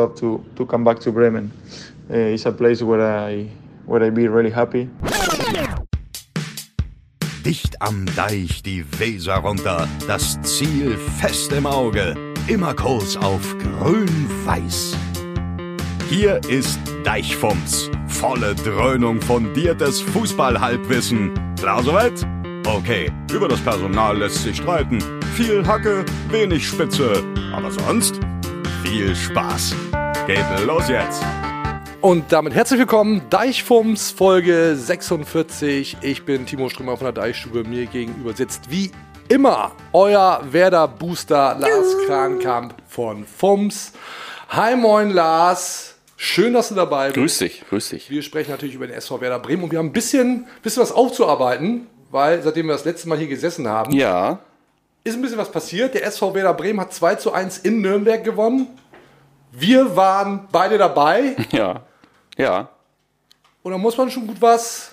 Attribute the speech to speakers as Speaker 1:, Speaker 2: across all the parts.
Speaker 1: love to, to come back to Bremen. Uh, it's a place where I where I be really happy.
Speaker 2: Dicht am Deich die Weser runter, das Ziel fest im Auge, immer Kurs auf grün-weiß. Hier ist Deichfumms, volle Dröhnung fundiertes Fußballhalbwissen. Klar soweit? Okay, über das Personal lässt sich streiten. Viel Hacke, wenig Spitze, aber sonst viel Spaß. Geht los jetzt!
Speaker 3: Und damit herzlich willkommen, Deichfums Folge 46. Ich bin Timo Strömer von der Deichstube. Mir gegenüber sitzt wie immer euer Werder Booster Lars Krankamp von Fums. Hi moin Lars, schön, dass du dabei bist.
Speaker 4: Grüß dich, grüß dich.
Speaker 3: Wir sprechen natürlich über den SV Werder Bremen und wir haben ein bisschen, bisschen was aufzuarbeiten, weil seitdem wir das letzte Mal hier gesessen haben,
Speaker 4: Ja,
Speaker 3: ist ein bisschen was passiert. Der SV Werder Bremen hat 2 zu 1 in Nürnberg gewonnen. Wir waren beide dabei.
Speaker 4: ja, ja.
Speaker 3: Und da muss man schon gut was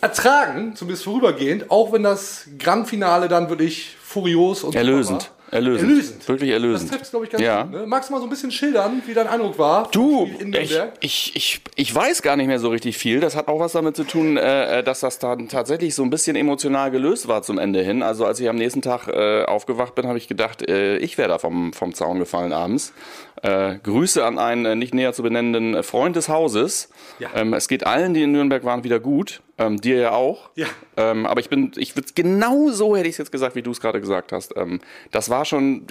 Speaker 3: ertragen, zumindest vorübergehend, auch wenn das Grand-Finale dann wirklich furios und
Speaker 4: Erlösend. Erlösend.
Speaker 3: Erlösend.
Speaker 4: Wirklich erlösend.
Speaker 3: Das trifft glaube ich, ganz
Speaker 4: Ja.
Speaker 3: gut. Ne? Magst du mal so ein bisschen schildern, wie dein Eindruck war?
Speaker 4: Du, ich, ich, ich, ich weiß gar nicht mehr so richtig viel. Das hat auch was damit zu tun, äh, dass das dann tatsächlich so ein bisschen emotional gelöst war zum Ende hin. Also als ich am nächsten Tag äh, aufgewacht bin, habe ich gedacht, äh, ich wäre da vom, vom Zaun gefallen abends. Äh, Grüße an einen äh, nicht näher zu benennenden äh, Freund des Hauses.
Speaker 3: Ja.
Speaker 4: Ähm, es geht allen, die in Nürnberg waren, wieder gut. Ähm, dir ja auch.
Speaker 3: Ja.
Speaker 4: Ähm, aber ich bin, ich würde genau so hätte ich es jetzt gesagt, wie du es gerade gesagt hast. Ähm, das war schon,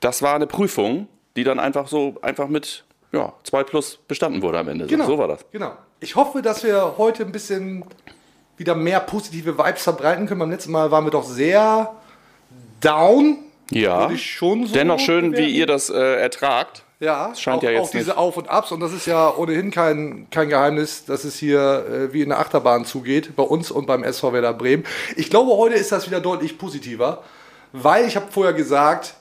Speaker 4: das war eine Prüfung, die dann einfach so einfach mit ja, 2 plus bestanden wurde am Ende. So-
Speaker 3: Genau.
Speaker 4: So war das.
Speaker 3: Genau. Ich hoffe, dass wir heute ein bisschen wieder mehr positive Vibes verbreiten können. Beim letzten Mal waren wir doch sehr down.
Speaker 4: Ja.
Speaker 3: So
Speaker 4: Dennoch schön,
Speaker 3: bewerten.
Speaker 4: wie ihr das äh, ertragt.
Speaker 3: Ja,
Speaker 4: scheint
Speaker 3: auch,
Speaker 4: ja jetzt
Speaker 3: auch diese
Speaker 4: nicht-
Speaker 3: Auf- und Abs. Und das ist ja ohnehin kein, kein Geheimnis, dass es hier äh, wie in der Achterbahn zugeht, bei uns und beim SV Werder Bremen. Ich glaube, heute ist das wieder deutlich positiver, weil ich habe vorher gesagt,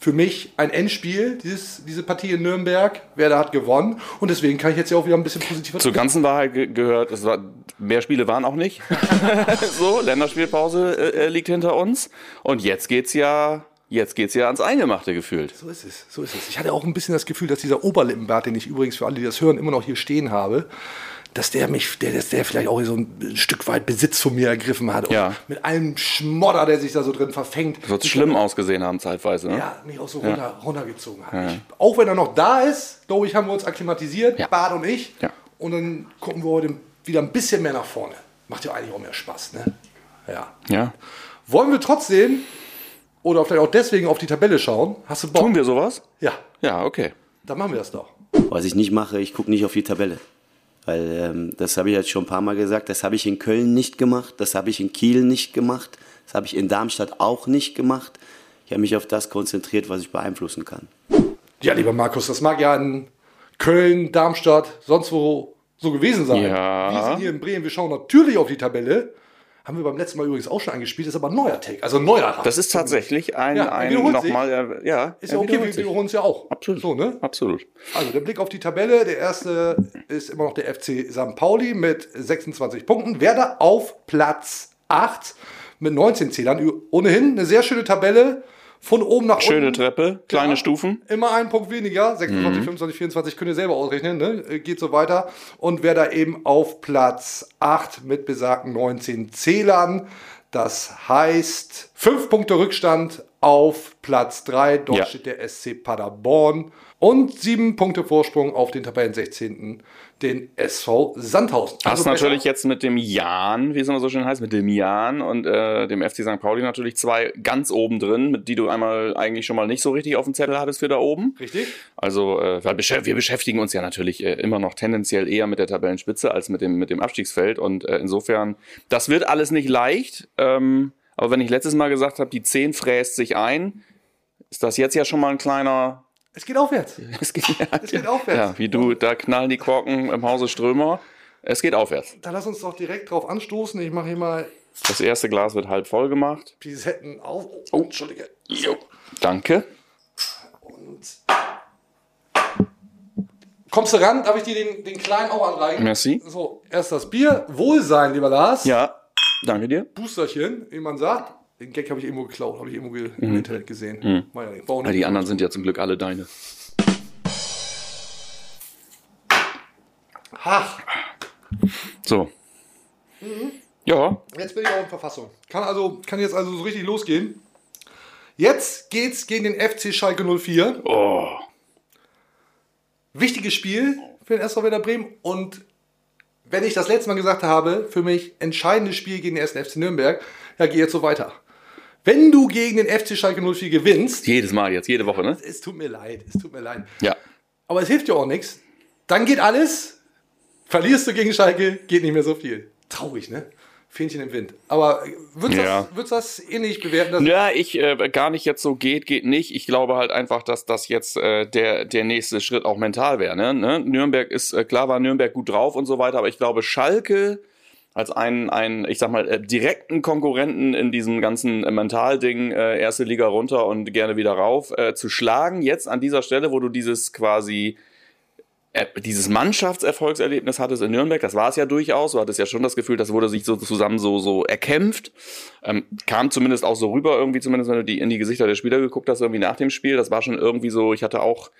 Speaker 3: für mich ein Endspiel, dieses, diese Partie in Nürnberg. Werder hat gewonnen. Und deswegen kann ich jetzt ja auch wieder ein bisschen positiver
Speaker 4: Zur ganzen Wahrheit ge gehört, es war, mehr Spiele waren auch nicht. so, Länderspielpause äh, äh, liegt hinter uns. Und jetzt geht's ja, jetzt geht's ja ans Eingemachte gefühlt.
Speaker 3: So ist es, so ist es. Ich hatte auch ein bisschen das Gefühl, dass dieser Oberlippenbart, den ich übrigens für alle, die das hören, immer noch hier stehen habe, dass der mich, der, dass der vielleicht auch so ein Stück weit Besitz von mir ergriffen hat.
Speaker 4: Ja.
Speaker 3: mit allem Schmodder, der sich da so drin verfängt.
Speaker 4: Wird schlimm ausgesehen haben zeitweise. Ne?
Speaker 3: Ja, mich auch so runter, runtergezogen hat. Ich, auch wenn er noch da ist, glaube ich, haben wir uns akklimatisiert,
Speaker 4: Ja.
Speaker 3: Bart und ich.
Speaker 4: Ja.
Speaker 3: Und dann gucken wir heute wieder ein bisschen mehr nach vorne. Macht ja eigentlich auch mehr Spaß, ne? Ja.
Speaker 4: ja.
Speaker 3: Wollen wir trotzdem oder vielleicht auch deswegen auf die Tabelle schauen? Hast du Bock?
Speaker 4: Tun wir sowas?
Speaker 3: Ja,
Speaker 4: Ja, okay.
Speaker 3: dann machen wir das doch.
Speaker 5: Was ich nicht mache, ich gucke nicht auf die Tabelle. Weil ähm, das habe ich jetzt schon ein paar Mal gesagt, das habe ich in Köln nicht gemacht, das habe ich in Kiel nicht gemacht, das habe ich in Darmstadt auch nicht gemacht. Ich habe mich auf das konzentriert, was ich beeinflussen kann.
Speaker 3: Ja, lieber Markus, das mag ja in Köln, Darmstadt, sonst wo so gewesen sein.
Speaker 4: Ja.
Speaker 3: Wir sind hier in Bremen, wir schauen natürlich auf die Tabelle. Haben wir beim letzten Mal übrigens auch schon angespielt, ist aber ein neuer Take, also ein neuer.
Speaker 4: Das ist tatsächlich ein,
Speaker 3: Ja,
Speaker 4: ein nochmal, äh, ja.
Speaker 3: ist ja okay, wir wiederholen es ja auch.
Speaker 4: Absolut.
Speaker 3: So, ne?
Speaker 4: Absolut.
Speaker 3: Also der Blick auf die Tabelle, der erste ist immer noch der FC St. Pauli mit 26 Punkten. Werder auf Platz 8 mit 19 Zählern. Ohnehin eine sehr schöne Tabelle. Von oben nach
Speaker 4: Schöne
Speaker 3: unten.
Speaker 4: Treppe, kleine
Speaker 3: Ja,
Speaker 4: Stufen.
Speaker 3: Immer einen Punkt weniger. 26, 25, 24 könnt ihr selber ausrechnen. Ne? Äh, Geht so weiter. Und wer da eben auf Platz 8 mit besagten 19 Zählern. Das heißt, 5 Punkte Rückstand auf Platz 3. Dort
Speaker 4: Ja.
Speaker 3: steht der SC Paderborn. Und 7 Punkte Vorsprung auf den Tabellen 16. den SV Sandhausen.
Speaker 4: Hast
Speaker 3: Also
Speaker 4: natürlich
Speaker 3: besser-
Speaker 4: jetzt mit dem Jan, wie es immer so schön heißt, mit dem Jan und äh, dem FC St. Pauli natürlich zwei ganz oben drin, mit die du einmal eigentlich schon mal nicht so richtig auf dem Zettel hattest für da oben.
Speaker 3: Richtig?
Speaker 4: Also äh, wir beschäftigen uns ja natürlich äh, immer noch tendenziell eher mit der Tabellenspitze als mit dem, mit dem Abstiegsfeld. Und äh, insofern, das wird alles nicht leicht. Ähm, aber wenn ich letztes Mal gesagt habe, die 10 fräst sich ein, ist das jetzt ja schon mal ein kleiner.
Speaker 3: Es geht aufwärts.
Speaker 4: Es geht, ja,
Speaker 3: Es geht aufwärts.
Speaker 4: Ja, wie du, da knallen die Korken im Hause Strömer. Es geht aufwärts.
Speaker 3: Dann lass uns doch direkt drauf anstoßen. Ich mache hier mal
Speaker 4: Das erste Glas wird halb voll gemacht.
Speaker 3: Pisetten auf. Oh, Entschuldige.
Speaker 4: Jo. Danke.
Speaker 3: Und Kommst du ran? Darf ich dir den, den kleinen auch anreichen?
Speaker 4: Merci.
Speaker 3: So, erst das Bier. Wohlsein, lieber Lars.
Speaker 4: Ja, danke dir.
Speaker 3: Boosterchen, wie man sagt. Den Gag habe ich irgendwo geklaut, habe ich irgendwo ge im Internet gesehen. War ja
Speaker 4: die anderen sind ja zum Glück alle deine.
Speaker 3: Ach,
Speaker 4: So. Ja,
Speaker 3: jetzt bin ich auch in Verfassung. Kann also kann jetzt also so richtig losgehen. Jetzt geht's gegen den FC Schalke 04.
Speaker 4: oh.
Speaker 3: Wichtiges Spiel für den SV Werder Bremen und wenn ich das letzte Mal gesagt habe, für mich entscheidendes Spiel gegen den ersten FC Nürnberg, ja, geh jetzt so weiter. Wenn du gegen den FC Schalke 04 gewinnst,
Speaker 4: jedes Mal jetzt, jede Woche, ne?
Speaker 3: es tut mir leid, es tut mir leid.
Speaker 4: Ja.
Speaker 3: Aber es hilft dir auch nichts. Dann geht alles. Verlierst du gegen Schalke, geht nicht mehr so viel. Traurig, ne? Fähnchen im Wind. Aber würdest du
Speaker 4: Ja.
Speaker 3: das, das ähnlich bewerten? Dass
Speaker 4: Ja, ich äh, gar nicht jetzt so geht, geht nicht. Ich glaube halt einfach, dass das jetzt äh, der, der nächste Schritt auch mental wäre. Ne? Ne? Nürnberg ist, äh, klar war Nürnberg gut drauf und so weiter, aber ich glaube, Schalke als einen, einen ich sag mal, äh, direkten Konkurrenten in diesem ganzen äh, Mentalding, äh, erste Liga runter und gerne wieder rauf, äh, zu schlagen, jetzt an dieser Stelle, wo du dieses quasi äh, dieses Mannschaftserfolgserlebnis hattest in Nürnberg, das war es ja durchaus, du hattest ja schon das Gefühl, das wurde sich so zusammen so, so erkämpft, ähm, kam zumindest auch so rüber, irgendwie zumindest, wenn du die, in die Gesichter der Spieler geguckt hast, irgendwie nach dem Spiel, das war schon irgendwie so, ich hatte auch,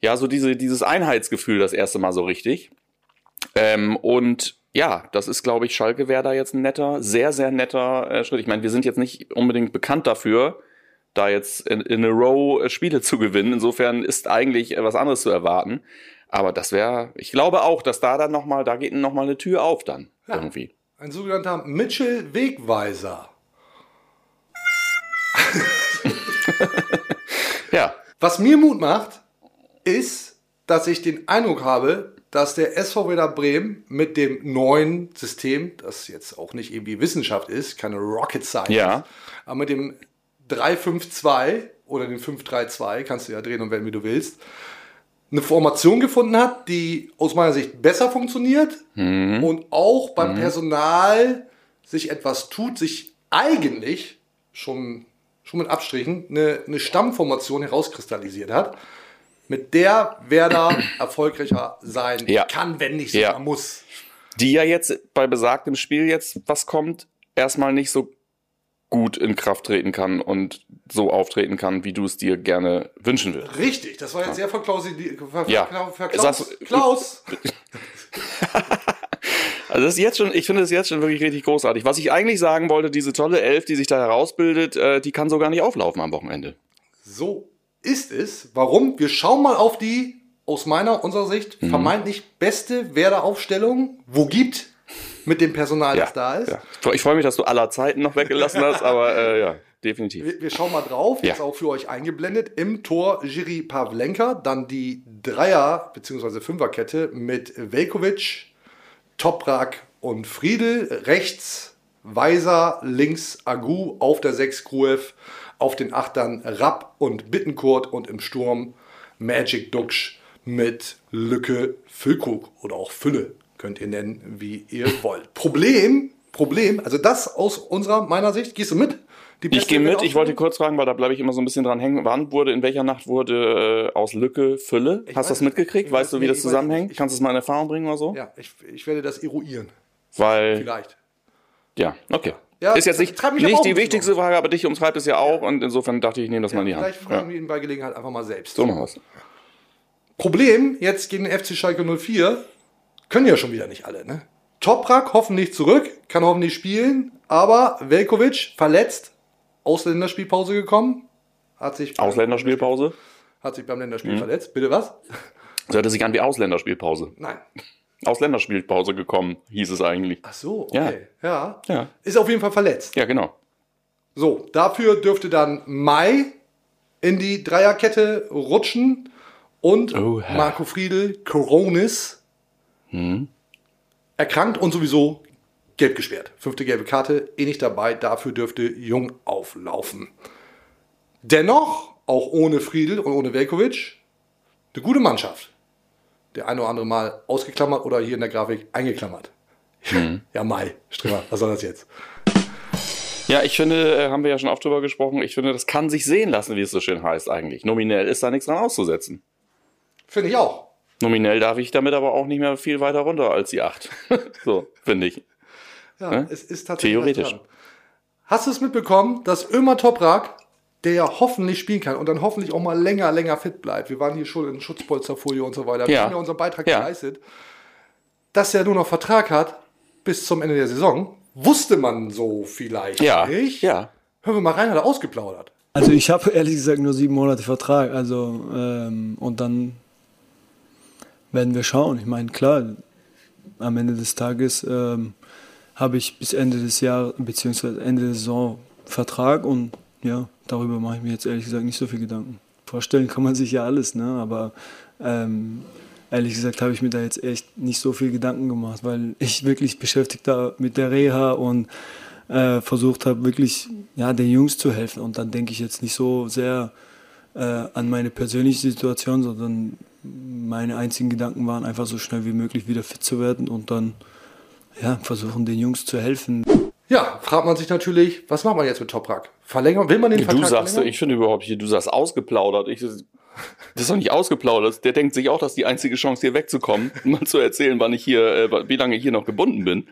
Speaker 4: ja, so diese, dieses Einheitsgefühl das erste Mal so richtig. Ähm, und ja, das ist, glaube ich, Schalke wäre da jetzt ein netter, sehr, sehr netter äh, Schritt. Ich meine, wir sind jetzt nicht unbedingt bekannt dafür, da jetzt in, in a row äh, Spiele zu gewinnen. Insofern ist eigentlich äh, was anderes zu erwarten. Aber das wäre, ich glaube auch, dass da dann nochmal, da geht nochmal eine Tür auf dann irgendwie.
Speaker 3: ein sogenannter Mitchell Wegweiser.
Speaker 4: Ja,
Speaker 3: Was mir Mut macht, ist, dass ich den Eindruck habe, dass der SV Werder Bremen mit dem neuen System, das jetzt auch nicht irgendwie Wissenschaft ist, keine Rocket Science,
Speaker 4: Ja.
Speaker 3: aber mit dem 3-5-2 oder den 5-3-2, kannst du ja drehen und wenden, wie du willst, eine Formation gefunden hat, die aus meiner Sicht besser funktioniert und auch beim Personal sich etwas tut, sich eigentlich schon, schon mit Abstrichen eine, eine Stammformation herauskristallisiert hat, mit der Werder erfolgreicher sein
Speaker 4: Ja.
Speaker 3: kann, wenn nicht
Speaker 4: Ja.
Speaker 3: sogar muss.
Speaker 4: die ja jetzt bei besagtem Spiel jetzt, was kommt, erstmal nicht so gut in Kraft treten kann und so auftreten kann, wie du es dir gerne wünschen würdest.
Speaker 3: Richtig, das war jetzt sehr. Ver, ver,
Speaker 4: Ja.
Speaker 3: Klaus, Klaus.
Speaker 4: Also das ist jetzt schon, ich finde es jetzt schon wirklich richtig großartig. Was ich eigentlich sagen wollte, diese tolle Elf, die sich da herausbildet, äh, die kann so gar nicht auflaufen am Wochenende.
Speaker 3: So ist es. Warum? Wir schauen mal auf die aus meiner, unserer Sicht
Speaker 4: Mhm.
Speaker 3: vermeintlich beste Werder-Aufstellung, wo gibt mit dem Personal, das da ist.
Speaker 4: ja. Ich freue mich, dass du aller Zeiten noch weggelassen hast, aber äh, ja, definitiv.
Speaker 3: Wir, wir schauen mal drauf,
Speaker 4: Ja.
Speaker 3: ist auch für euch eingeblendet. Im Tor Jiri Pavlenka, dann die Dreier- bzw. Fünferkette mit Velkovic, Toprak und Friedel. Rechts Weiser, links Agu, auf der 6 Gruev, auf den Achtern Rapp und Bittenkurt und im Sturm Magic Duxch mit Lücke Füllkrug oder auch Fülle, könnt ihr nennen, wie ihr wollt. Problem, Problem, also das aus unserer, meiner Sicht, gehst du mit?
Speaker 4: Ich gehe mit, ich wollte kurz fragen, weil da bleibe ich immer so ein bisschen dran hängen. Wann wurde, in welcher Nacht wurde äh, aus Lücke Fülle?
Speaker 3: Ich
Speaker 4: Hast du das mitgekriegt? Weißt
Speaker 3: weiß
Speaker 4: du, wie das zusammenhängt? Kannst du es mal in Erfahrung bringen oder so?
Speaker 3: Ja, ich, ich werde das eruieren.
Speaker 4: Weil,
Speaker 3: Vielleicht.
Speaker 4: ja, okay.
Speaker 3: Ja,
Speaker 4: ist jetzt nicht, nicht die wichtigste Frage, aber dich umtreibt es ja auch und insofern dachte ich, ich nehme das mal in die Hand.
Speaker 3: Vielleicht fragen wir ihn bei Gelegenheit einfach mal selbst.
Speaker 4: So machen wir's.
Speaker 3: Problem jetzt gegen den FC Schalke 04, können ja schon wieder nicht alle, ne? Toprak hoffentlich zurück, kann hoffentlich spielen, aber Velkovic verletzt, Ausländerspielpause gekommen, hat sich,
Speaker 4: Ausländerspielpause?
Speaker 3: hat sich beim Länderspiel
Speaker 4: Mhm.
Speaker 3: verletzt. Bitte was?
Speaker 4: Das hörte sich an wie Ausländerspielpause.
Speaker 3: Nein.
Speaker 4: Ausländerspielpause gekommen, hieß es eigentlich.
Speaker 3: Ach so,
Speaker 4: Ja.
Speaker 3: okay. Ja.
Speaker 4: Ja.
Speaker 3: Ist auf jeden Fall verletzt.
Speaker 4: Ja, genau.
Speaker 3: So, dafür dürfte dann Mai in die Dreierkette rutschen und
Speaker 4: Oh.
Speaker 3: Marco Friedel, Coronis, erkrankt und sowieso gelb gesperrt. Fünfte gelbe Karte, eh nicht dabei, dafür dürfte Jung auflaufen. Dennoch, auch ohne Friedel und ohne Velkovic, eine gute Mannschaft. Der eine oder andere Mal ausgeklammert oder hier in der Grafik eingeklammert. Ja, Mai, Strimmer, was soll das jetzt?
Speaker 4: Ja, ich finde, äh, haben wir ja schon oft drüber gesprochen, ich finde, das kann sich sehen lassen, wie es so schön heißt eigentlich. Nominell ist da nichts dran auszusetzen.
Speaker 3: Finde ich auch.
Speaker 4: Nominell darf ich damit aber auch nicht mehr viel weiter runter als die 8. so, finde ich.
Speaker 3: Ja,
Speaker 4: Ne?
Speaker 3: es ist tatsächlich.
Speaker 4: Theoretisch.
Speaker 3: Hast du es mitbekommen, dass Ömer Toprak, der ja hoffentlich spielen kann und dann hoffentlich auch mal länger, länger fit bleibt? Wir waren hier schon in Schutzpolsterfolie und so weiter. Wir
Speaker 4: Ja.
Speaker 3: haben ja unseren Beitrag
Speaker 4: Ja.
Speaker 3: geleistet. dass er nur noch Vertrag hat bis zum Ende der Saison, wusste man so vielleicht
Speaker 4: Ja,
Speaker 3: nicht.
Speaker 4: ja.
Speaker 3: Hören wir mal rein, hat er ausgeplaudert.
Speaker 6: Also ich habe ehrlich gesagt nur sieben Monate Vertrag. Also ähm, und dann werden wir schauen. Ich meine, klar, am Ende des Tages ähm, habe ich bis Ende des Jahres beziehungsweise Ende der Saison Vertrag und ja, darüber mache ich mir jetzt ehrlich gesagt nicht so viel Gedanken. Vorstellen kann man sich ja alles, ne? Aber ähm, ehrlich gesagt habe ich mir da jetzt echt nicht so viel Gedanken gemacht, weil ich wirklich beschäftigt da mit der Reha und äh, versucht habe, wirklich ja, den Jungs zu helfen. Und dann denke ich jetzt nicht so sehr äh, an meine persönliche Situation, sondern meine einzigen Gedanken waren einfach so schnell wie möglich wieder fit zu werden und dann ja, versuchen den Jungs zu helfen.
Speaker 3: Ja, fragt man sich natürlich, was macht man jetzt mit Toprak? Verlängern? Will man den
Speaker 4: Du
Speaker 3: Vertrag
Speaker 4: sagst,
Speaker 3: verlängern?
Speaker 4: ich finde überhaupt hier, du sagst ausgeplaudert. Ich, das ist doch nicht ausgeplaudert. Der denkt sich auch, dass die einzige Chance, hier wegzukommen, mal zu erzählen, wann ich hier, äh, wie lange ich hier noch gebunden bin.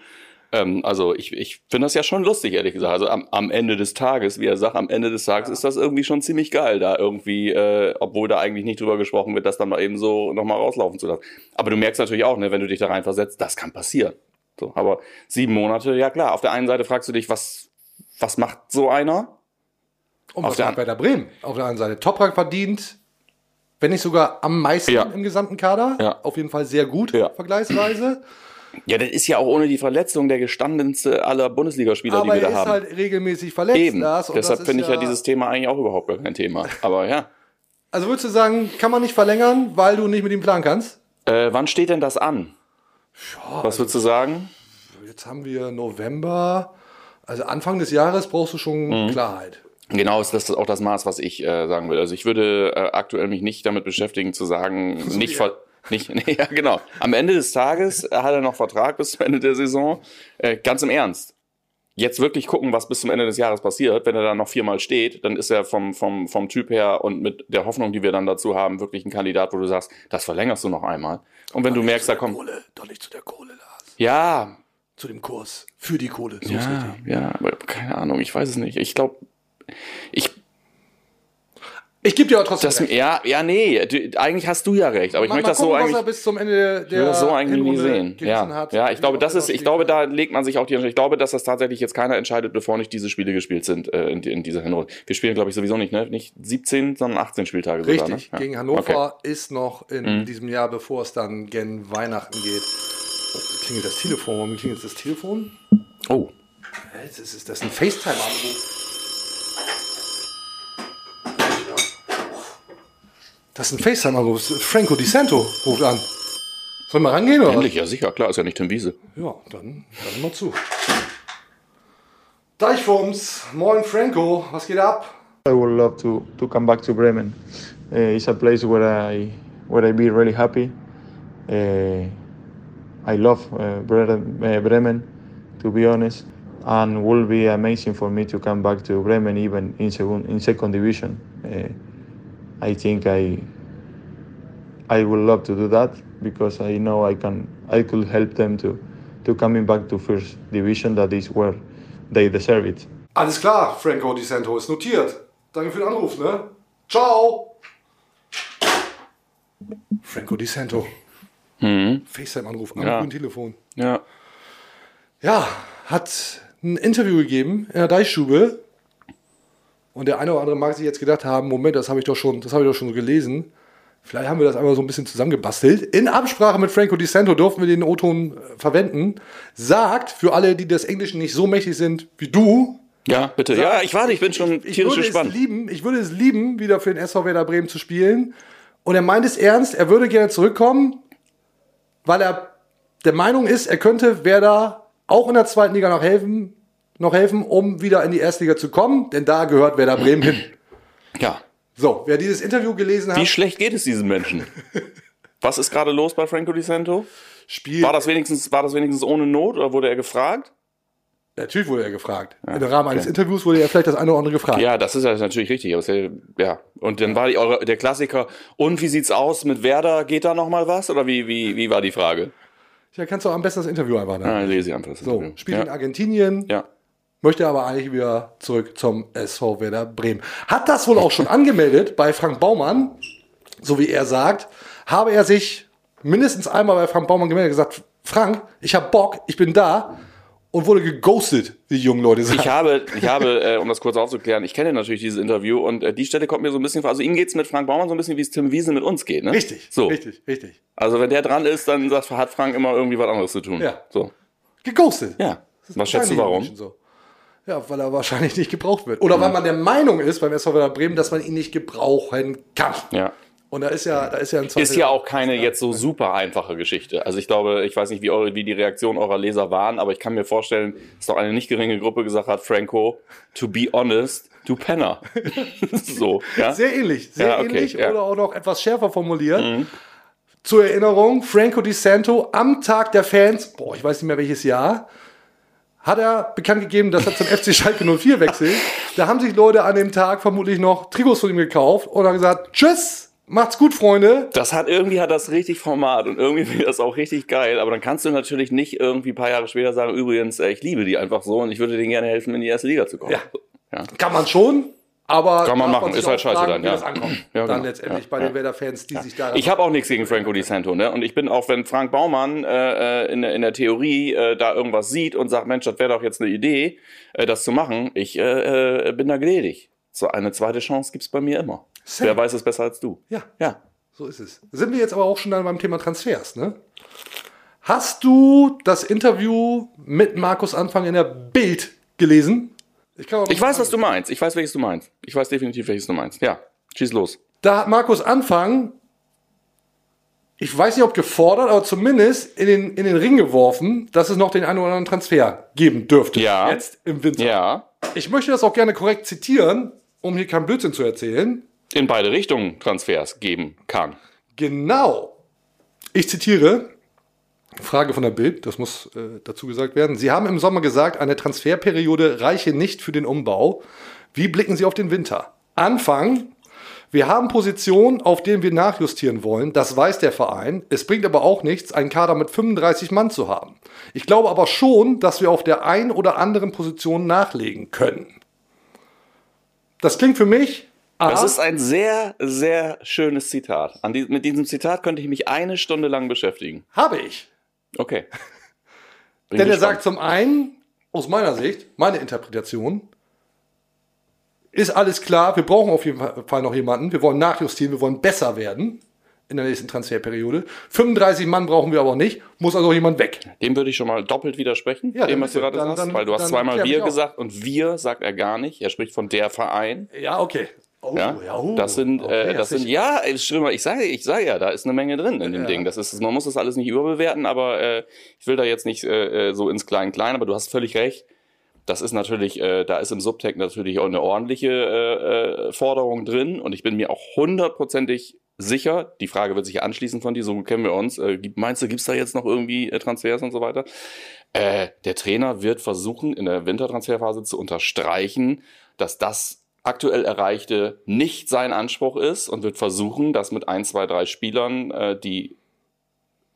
Speaker 4: Ähm, also ich, ich finde das ja schon lustig, ehrlich gesagt. Also am, am Ende des Tages, wie er sagt, am Ende des Tages ist das irgendwie schon ziemlich geil, da irgendwie, äh, obwohl da eigentlich nicht drüber gesprochen wird, das dann mal eben so nochmal rauslaufen zu lassen. Aber du merkst natürlich auch, ne, wenn du dich da reinversetzt, das kann passieren. So, aber sieben Monate, ja klar. Auf der einen Seite fragst du dich, was, was macht so einer?
Speaker 3: Und
Speaker 4: auf
Speaker 3: was
Speaker 4: der
Speaker 3: macht Werder Bremen? Auf der anderen Seite. Toprak verdient, wenn nicht sogar am meisten
Speaker 4: Ja.
Speaker 3: im gesamten Kader.
Speaker 4: Ja.
Speaker 3: Auf jeden Fall sehr gut,
Speaker 4: Ja.
Speaker 3: vergleichsweise.
Speaker 4: Ja, das ist ja auch ohne die Verletzung der gestandenste aller Bundesligaspieler,
Speaker 3: Aber
Speaker 4: die wir
Speaker 3: er
Speaker 4: da
Speaker 3: ist
Speaker 4: haben.
Speaker 3: halt regelmäßig verletzt,
Speaker 4: Eben.
Speaker 3: Lars.
Speaker 4: Deshalb
Speaker 3: ist
Speaker 4: finde ich ja dieses Thema eigentlich auch überhaupt gar kein Thema. Aber ja.
Speaker 3: Also würdest du sagen, kann man nicht verlängern, weil du nicht mit ihm planen kannst?
Speaker 4: Äh, wann steht denn das an? Was würdest du sagen?
Speaker 3: Jetzt haben wir November. Also Anfang des Jahres brauchst du schon
Speaker 4: Mhm.
Speaker 3: Klarheit.
Speaker 4: Genau, ist das auch das Maß, was ich äh, sagen will. Also ich würde äh, aktuell mich nicht damit beschäftigen zu sagen, nicht, ver nicht nee, ja genau. Am Ende des Tages hat er noch Vertrag bis zum Ende der Saison. Äh, ganz im Ernst. Jetzt wirklich gucken, was bis zum Ende des Jahres passiert. Wenn er dann noch viermal steht, dann ist er vom, vom, vom Typ her und mit der Hoffnung, die wir dann dazu haben, wirklich ein Kandidat, wo du sagst, das verlängerst du noch einmal. Und wenn du merkst, da kommt.
Speaker 3: Kohle, doch nicht zu der Kohle, Lars.
Speaker 4: Ja,
Speaker 3: Zu dem Kurs. Für die Kohle. So
Speaker 4: ja, ja, aber keine Ahnung, ich weiß es nicht. Ich glaube, ich
Speaker 3: Ich gebe dir aber trotzdem
Speaker 4: Das,
Speaker 3: recht.
Speaker 4: ja, ja, nee, du, eigentlich hast du ja recht, aber ich
Speaker 3: Mal-
Speaker 4: möchte
Speaker 3: mal
Speaker 4: das so
Speaker 3: gucken, was
Speaker 4: eigentlich,
Speaker 3: er bis zum Ende der,
Speaker 4: so eigentlich nie sehen. Ja,
Speaker 3: hat.
Speaker 4: ja, ich glaube, das ist, ich glaube, da legt man sich auch die Entscheidung. Ich glaube, dass das tatsächlich jetzt keiner entscheidet, bevor nicht diese Spiele gespielt sind äh, in, in dieser Hinrunde. Wir spielen, glaube ich, sowieso nicht, ne? Nicht 17, sondern 18 Spieltage sogar,
Speaker 3: Richtig,
Speaker 4: ne? Ja.
Speaker 3: gegen Hannover
Speaker 4: Okay.
Speaker 3: ist noch in
Speaker 4: Mhm.
Speaker 3: diesem Jahr, bevor es dann gen Weihnachten geht. Klingelt das Telefon. Warum klingelt das Telefon?
Speaker 4: Oh,
Speaker 3: Jetzt ist, ist das ein FaceTime-Anruf. Das ist ein FaceTime-Anruf. Franco Di Santo ruft an. Sollen wir rangehen oder?
Speaker 4: endlich, ja sicher, klar, ist ja nicht Tim Wiese.
Speaker 3: Ja, dann, dann mal zu. Deichfums, moin Franco, was geht ab?
Speaker 1: I would love to, to come back to Bremen. Uh, it's a place where I where I be really happy. Uh, I love uh, uh, Bremen, to be honest, and will be amazing for me to come back to Bremen even in second in second division. I think I I would love to do that because I know I can I could help them to to coming back to first division. That is where they deserve it.
Speaker 3: Alles klar, Franco Di Santo, ist notiert. Danke für den Anruf, ne? Ciao! Franco Di Santo. FaceTime-Anruf am
Speaker 4: Mhm. Ja.
Speaker 3: Telefon.
Speaker 4: Ja.
Speaker 3: Ja, hat ein Interview gegeben in der Deichstube. Und der eine oder andere mag sich jetzt gedacht haben, Moment, das habe ich doch schon, das habe ich doch schon so gelesen. Vielleicht haben wir das einmal so ein bisschen zusammengebastelt. In Absprache mit Franco Di Santo durften wir den O-Ton äh, verwenden. Sagt, für alle, die des Englischen nicht so mächtig sind wie du,
Speaker 4: Ja, bitte. Ja, ich warte, ich bin schon
Speaker 3: ich
Speaker 4: tierisch gespannt.
Speaker 3: es lieben, ich würde es lieben, wieder für den SV Werder Bremen zu spielen. Und er meint es ernst, er würde gerne zurückkommen, weil er der Meinung ist, er könnte Werder auch in der zweiten Liga noch helfen, noch helfen, um wieder in die Erstliga zu kommen, denn da gehört Werder Bremen hin.
Speaker 4: Ja.
Speaker 3: So, wer dieses Interview gelesen hat,
Speaker 4: Wie schlecht geht es diesen Menschen? Was ist gerade los bei Franco Di Santo?
Speaker 3: spielt.
Speaker 4: War das wenigstens, war das wenigstens ohne Not oder wurde er gefragt?
Speaker 3: Natürlich wurde er gefragt. Im Rahmen eines Interviews wurde er vielleicht das eine oder andere gefragt.
Speaker 4: Ja, das ist ja natürlich richtig. ja, ja. Und dann war die, eure, der Klassiker, und wie sieht's aus mit Werder? Geht da noch mal was? Oder wie, wie, wie war die Frage?
Speaker 3: Ja, kannst du am besten das Interview einfach.
Speaker 4: Ah, lese ich einfach. das
Speaker 3: So,
Speaker 4: Interview.
Speaker 3: spielt in
Speaker 4: ja.
Speaker 3: Argentinien,
Speaker 4: ja.
Speaker 3: Möchte aber eigentlich wieder zurück zum SV Werder Bremen. Hat das wohl auch schon angemeldet bei Frank Baumann, so wie er sagt, habe er sich mindestens einmal bei Frank Baumann gemeldet und gesagt, Frank, ich hab Bock, ich bin da und wurde geghostet, wie die jungen Leute sagen.
Speaker 4: Ich habe, ich habe, äh, um das kurz aufzuklären, ich kenne natürlich dieses Interview und äh, die Stelle kommt mir so ein bisschen vor. Also ihm geht's mit Frank Baumann so ein bisschen, wie es Tim Wiese mit uns geht, ne?
Speaker 3: richtig,
Speaker 4: So.
Speaker 3: richtig, richtig.
Speaker 4: Also wenn der dran ist, dann sagt, hat Frank immer irgendwie was anderes zu tun.
Speaker 3: Ja.
Speaker 4: So.
Speaker 3: Geghostet.
Speaker 4: Ja. Was schätzt du warum?
Speaker 3: So. Ja, weil er wahrscheinlich nicht gebraucht wird. Oder weil man der Meinung ist beim SV Werder Bremen, dass man ihn nicht gebrauchen kann.
Speaker 4: Ja.
Speaker 3: Und da ist ja, da ist ja ein
Speaker 4: Ist ja auch keine jetzt so super einfache Geschichte. Also ich glaube, ich weiß nicht, wie, eure, wie die Reaktionen eurer Leser waren, aber ich kann mir vorstellen, dass doch eine nicht geringe Gruppe gesagt hat, Franco, to be honest, du Penner. so, ja.
Speaker 3: Sehr ähnlich, sehr
Speaker 4: Ja, okay,
Speaker 3: ähnlich
Speaker 4: ja. Mhm.
Speaker 3: oder auch noch etwas schärfer formuliert. Zur Erinnerung, Franco Di Santo am Tag der Fans, boah, ich weiß nicht mehr welches Jahr, hat er bekannt gegeben, dass er zum FC Schalke 04 wechselt. Da haben sich Leute an dem Tag vermutlich noch Trikots von ihm gekauft und haben gesagt, tschüss, macht's gut, Freunde.
Speaker 4: Das hat irgendwie hat das richtig Format und irgendwie finde ich das auch richtig geil. Aber dann kannst du natürlich nicht irgendwie ein paar Jahre später sagen, übrigens, äh, ich liebe die einfach so und ich würde denen gerne helfen, in die erste Liga zu kommen.
Speaker 3: Ja.
Speaker 4: ja.
Speaker 3: Kann man schon, aber
Speaker 4: Kann man machen, ist halt scheiße
Speaker 3: fragen,
Speaker 4: dann, ja. Ja,
Speaker 3: dann
Speaker 4: genau.
Speaker 3: letztendlich
Speaker 4: Ja,
Speaker 3: bei
Speaker 4: ja.
Speaker 3: den Werder-Fans, die sich da
Speaker 4: Ich habe auch nichts gegen Franco Di Santo, ne? Und ich bin auch, wenn Frank Baumann äh, äh, in, der- in der Theorie äh, da irgendwas sieht und sagt, Mensch, das wäre doch jetzt eine Idee, äh, das zu machen, ich äh, äh, bin da gnädig. So eine zweite Chance gibt's bei mir immer.
Speaker 3: Safe.
Speaker 4: Wer weiß es besser als du?
Speaker 3: Ja.
Speaker 4: Ja.
Speaker 3: So ist es. Sind wir jetzt aber auch schon dann beim Thema Transfers, ne? Hast du das Interview mit Markus Anfang in der Bild gelesen? Ich,
Speaker 4: Ich weiß, was du meinst. Ich weiß, welches du meinst. Ich weiß definitiv, welches du meinst. Ja, schieß los.
Speaker 3: Da hat Markus Anfang, ich weiß nicht, ob gefordert, aber zumindest in den, in den Ring geworfen, dass es noch den einen oder anderen Transfer geben dürfte.
Speaker 4: Ja.
Speaker 3: Jetzt im Winter.
Speaker 4: Ja.
Speaker 3: Ich möchte das auch gerne korrekt zitieren, um hier keinen Blödsinn zu erzählen.
Speaker 4: In beide Richtungen Transfers geben kann.
Speaker 3: Genau. Ich zitiere, Frage von der Bild, das muss äh, dazu gesagt werden. Sie haben im Sommer gesagt, eine Transferperiode reiche nicht für den Umbau. Wie blicken Sie auf den Winter? Anfang. Wir haben Positionen, auf denen wir nachjustieren wollen. Das weiß der Verein. Es bringt aber auch nichts, einen Kader mit 35 Mann zu haben. Ich glaube aber schon, dass wir auf der einen oder anderen Position nachlegen können. Das klingt für mich.
Speaker 4: Das
Speaker 3: aha,
Speaker 4: ist ein sehr, sehr schönes Zitat. Die, mit diesem Zitat könnte ich mich eine Stunde lang beschäftigen.
Speaker 3: habe ich.
Speaker 4: Okay. Bin
Speaker 3: Denn er sagt zum einen, aus meiner Sicht, meine Interpretation, ist alles klar, wir brauchen auf jeden Fall noch jemanden, wir wollen nachjustieren, wir wollen besser werden in der nächsten Transferperiode. 35 Mann brauchen wir aber nicht, muss also jemand weg.
Speaker 4: Dem würde ich schon mal doppelt widersprechen,
Speaker 3: Ja,
Speaker 4: dem, was du gerade
Speaker 3: Dann-
Speaker 4: sagst,
Speaker 3: dann-
Speaker 4: weil du hast zweimal wir gesagt und wir sagt er gar nicht. Er spricht von der Verein.
Speaker 3: Ja, okay. Oh,
Speaker 4: Ja,
Speaker 3: oh,
Speaker 4: das sind,
Speaker 3: okay,
Speaker 4: äh, das sind, ja, Schlimmer, ich sage, ich sage ja, da ist eine Menge drin in dem
Speaker 3: Ja.
Speaker 4: Ding. Das ist, man muss das alles nicht überbewerten, aber äh, ich will da jetzt nicht äh, äh, so ins Klein-Klein, aber du hast völlig recht. Das ist natürlich, äh, da ist im Subtext natürlich auch eine ordentliche äh, äh, Forderung drin und ich bin mir auch hundertprozentig sicher, die Frage wird sich anschließen von dir, so kennen wir uns, äh, meinst du, gibt's da jetzt noch irgendwie äh, Transfers und so weiter? Äh, der Trainer wird versuchen, in der Wintertransferphase zu unterstreichen, dass das aktuell Erreichte nicht sein Anspruch ist und wird versuchen, das mit ein, zwei, drei Spielern, äh, die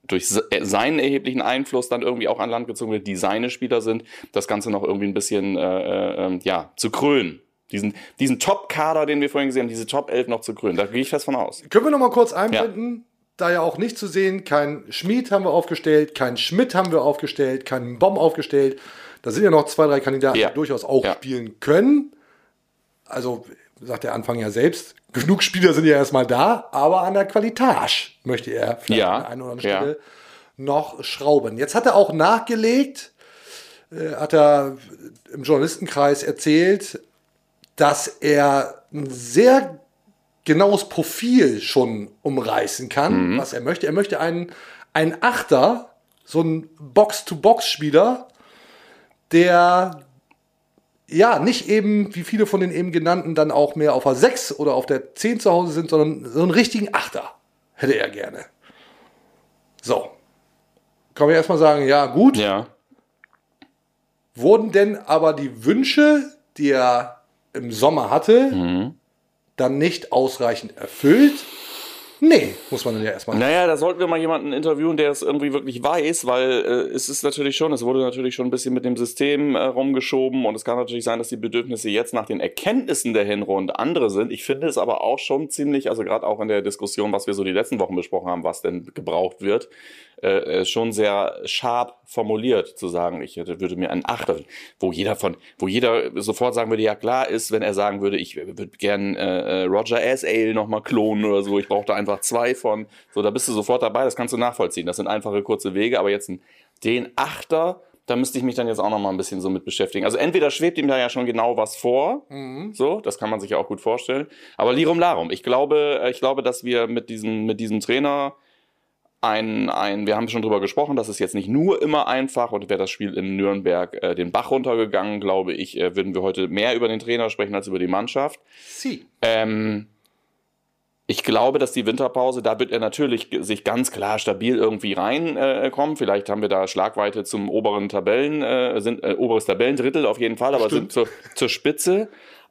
Speaker 4: durch äh, seinen erheblichen Einfluss dann irgendwie auch an Land gezogen wird, die seine Spieler sind, das Ganze noch irgendwie ein bisschen äh, äh, ähm, ja, zu krönen. Diesen, diesen Top-Kader, den wir vorhin gesehen haben, diese Top 11 noch zu krönen. Da gehe ich fest von aus.
Speaker 3: Können wir noch mal kurz einblenden? Da ja auch nicht zu sehen, kein Schmied haben wir aufgestellt, kein Schmidt haben wir aufgestellt, kein Bomb aufgestellt. Da sind ja noch zwei, drei Kandidaten,
Speaker 4: Ja.
Speaker 3: die durchaus auch
Speaker 4: Ja.
Speaker 3: spielen können. Also sagt der Anfang ja selbst, genug Spieler sind ja erstmal da, aber an der Qualitage möchte er vielleicht
Speaker 4: Ja.
Speaker 3: an der einen oder anderen
Speaker 4: Ja.
Speaker 3: Stelle noch schrauben. Jetzt hat er auch nachgelegt, äh, hat er im Journalistenkreis erzählt, dass er ein sehr genaues Profil schon umreißen kann, was er möchte. Er möchte einen, einen Achter, so einen Box-to-Box-Spieler, der ja nicht eben, wie viele von den eben genannten, dann auch mehr auf der 6 oder auf der 10 zu Hause sind, sondern so einen richtigen Achter hätte er gerne. So. Kann man erstmal sagen, ja, gut.
Speaker 4: Ja.
Speaker 3: Wurden denn aber die Wünsche, die er im Sommer hatte, dann nicht ausreichend erfüllt? Nee, muss man dann ja erstmal.
Speaker 4: Naja, da sollten wir mal jemanden interviewen, der es irgendwie wirklich weiß, weil äh, es ist natürlich schon, es wurde natürlich schon ein bisschen mit dem System äh, rumgeschoben und es kann natürlich sein, dass die Bedürfnisse jetzt nach den Erkenntnissen der Hinrunde andere sind. Ich finde es aber auch schon ziemlich, also gerade auch in der Diskussion, was wir so die letzten Wochen besprochen haben, was denn gebraucht wird, äh, schon sehr sharp formuliert, zu sagen, ich hätte, würde mir einen Achter, wo jeder von, wo jeder sofort sagen würde, ja klar ist, wenn er sagen würde, ich würde gern äh, Roger S. Ale nochmal klonen oder so, ich brauche da einfach zwei von. So, da bist du sofort dabei, das kannst du nachvollziehen. Das sind einfache, kurze Wege, aber jetzt den Achter da müsste ich mich dann jetzt auch noch mal ein bisschen so mit beschäftigen. Also entweder schwebt ihm da ja schon genau was vor, mhm. so, das kann man sich ja auch gut vorstellen. Aber Lirum Larum, ich glaube, äh, ich glaube, dass wir mit diesem, mit diesem Trainer ein, ein, wir haben schon drüber gesprochen, das ist jetzt nicht nur immer einfach und wäre das Spiel in Nürnberg äh, den Bach runtergegangen, glaube ich, äh, würden wir heute mehr über den Trainer sprechen als über die Mannschaft.
Speaker 3: Sie.
Speaker 4: Ähm, ich glaube, dass die Winterpause, da wird er natürlich sich ganz klar stabil irgendwie reinkommen. Äh, Vielleicht haben wir da Schlagweite zum oberen Tabellen, äh, sind äh, oberes Tabellendrittel auf jeden Fall, aber Stimmt. sind zur, zur Spitze.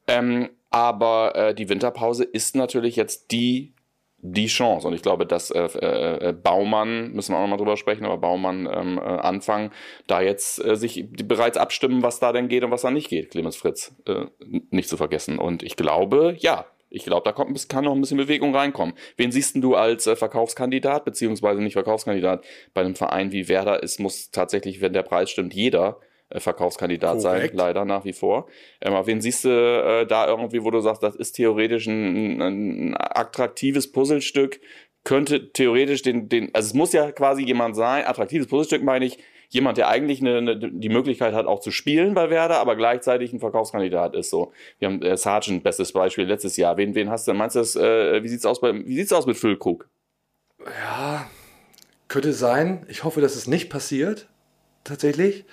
Speaker 4: Ähm, aber äh, die Winterpause ist natürlich jetzt die die Chance. Und ich glaube, dass äh, äh, Baumann, müssen wir auch nochmal drüber sprechen, aber Baumann ähm, äh, anfangen, da jetzt äh, sich bereits abstimmen, was da denn geht und was da nicht geht, Clemens Fritz, äh, nicht zu vergessen. Und ich glaube, ja, ich glaube, da kommt, kann noch ein bisschen Bewegung reinkommen. Wen siehst du als äh, Verkaufskandidat, beziehungsweise nicht Verkaufskandidat? Bei einem Verein wie Werder ist, muss tatsächlich, wenn der Preis stimmt, jeder äh, Verkaufskandidat Korrekt. sein, leider nach wie vor. Ähm, aber wen siehst du äh, da irgendwie, wo du sagst, das ist theoretisch ein, ein attraktives Puzzlestück, könnte theoretisch den, den, also es muss ja quasi jemand sein, attraktives Puzzlestück meine ich, jemand, der eigentlich eine, eine, die Möglichkeit hat, auch zu spielen bei Werder, aber gleichzeitig ein Verkaufskandidat ist. So, wir haben äh, Sargent, bestes Beispiel letztes Jahr. Wen, wen hast du? Meinst du, das, äh, wie sieht's aus bei, wie sieht's aus mit Füllkrug?
Speaker 3: Ja, könnte sein. Ich hoffe, dass es nicht passiert. Tatsächlich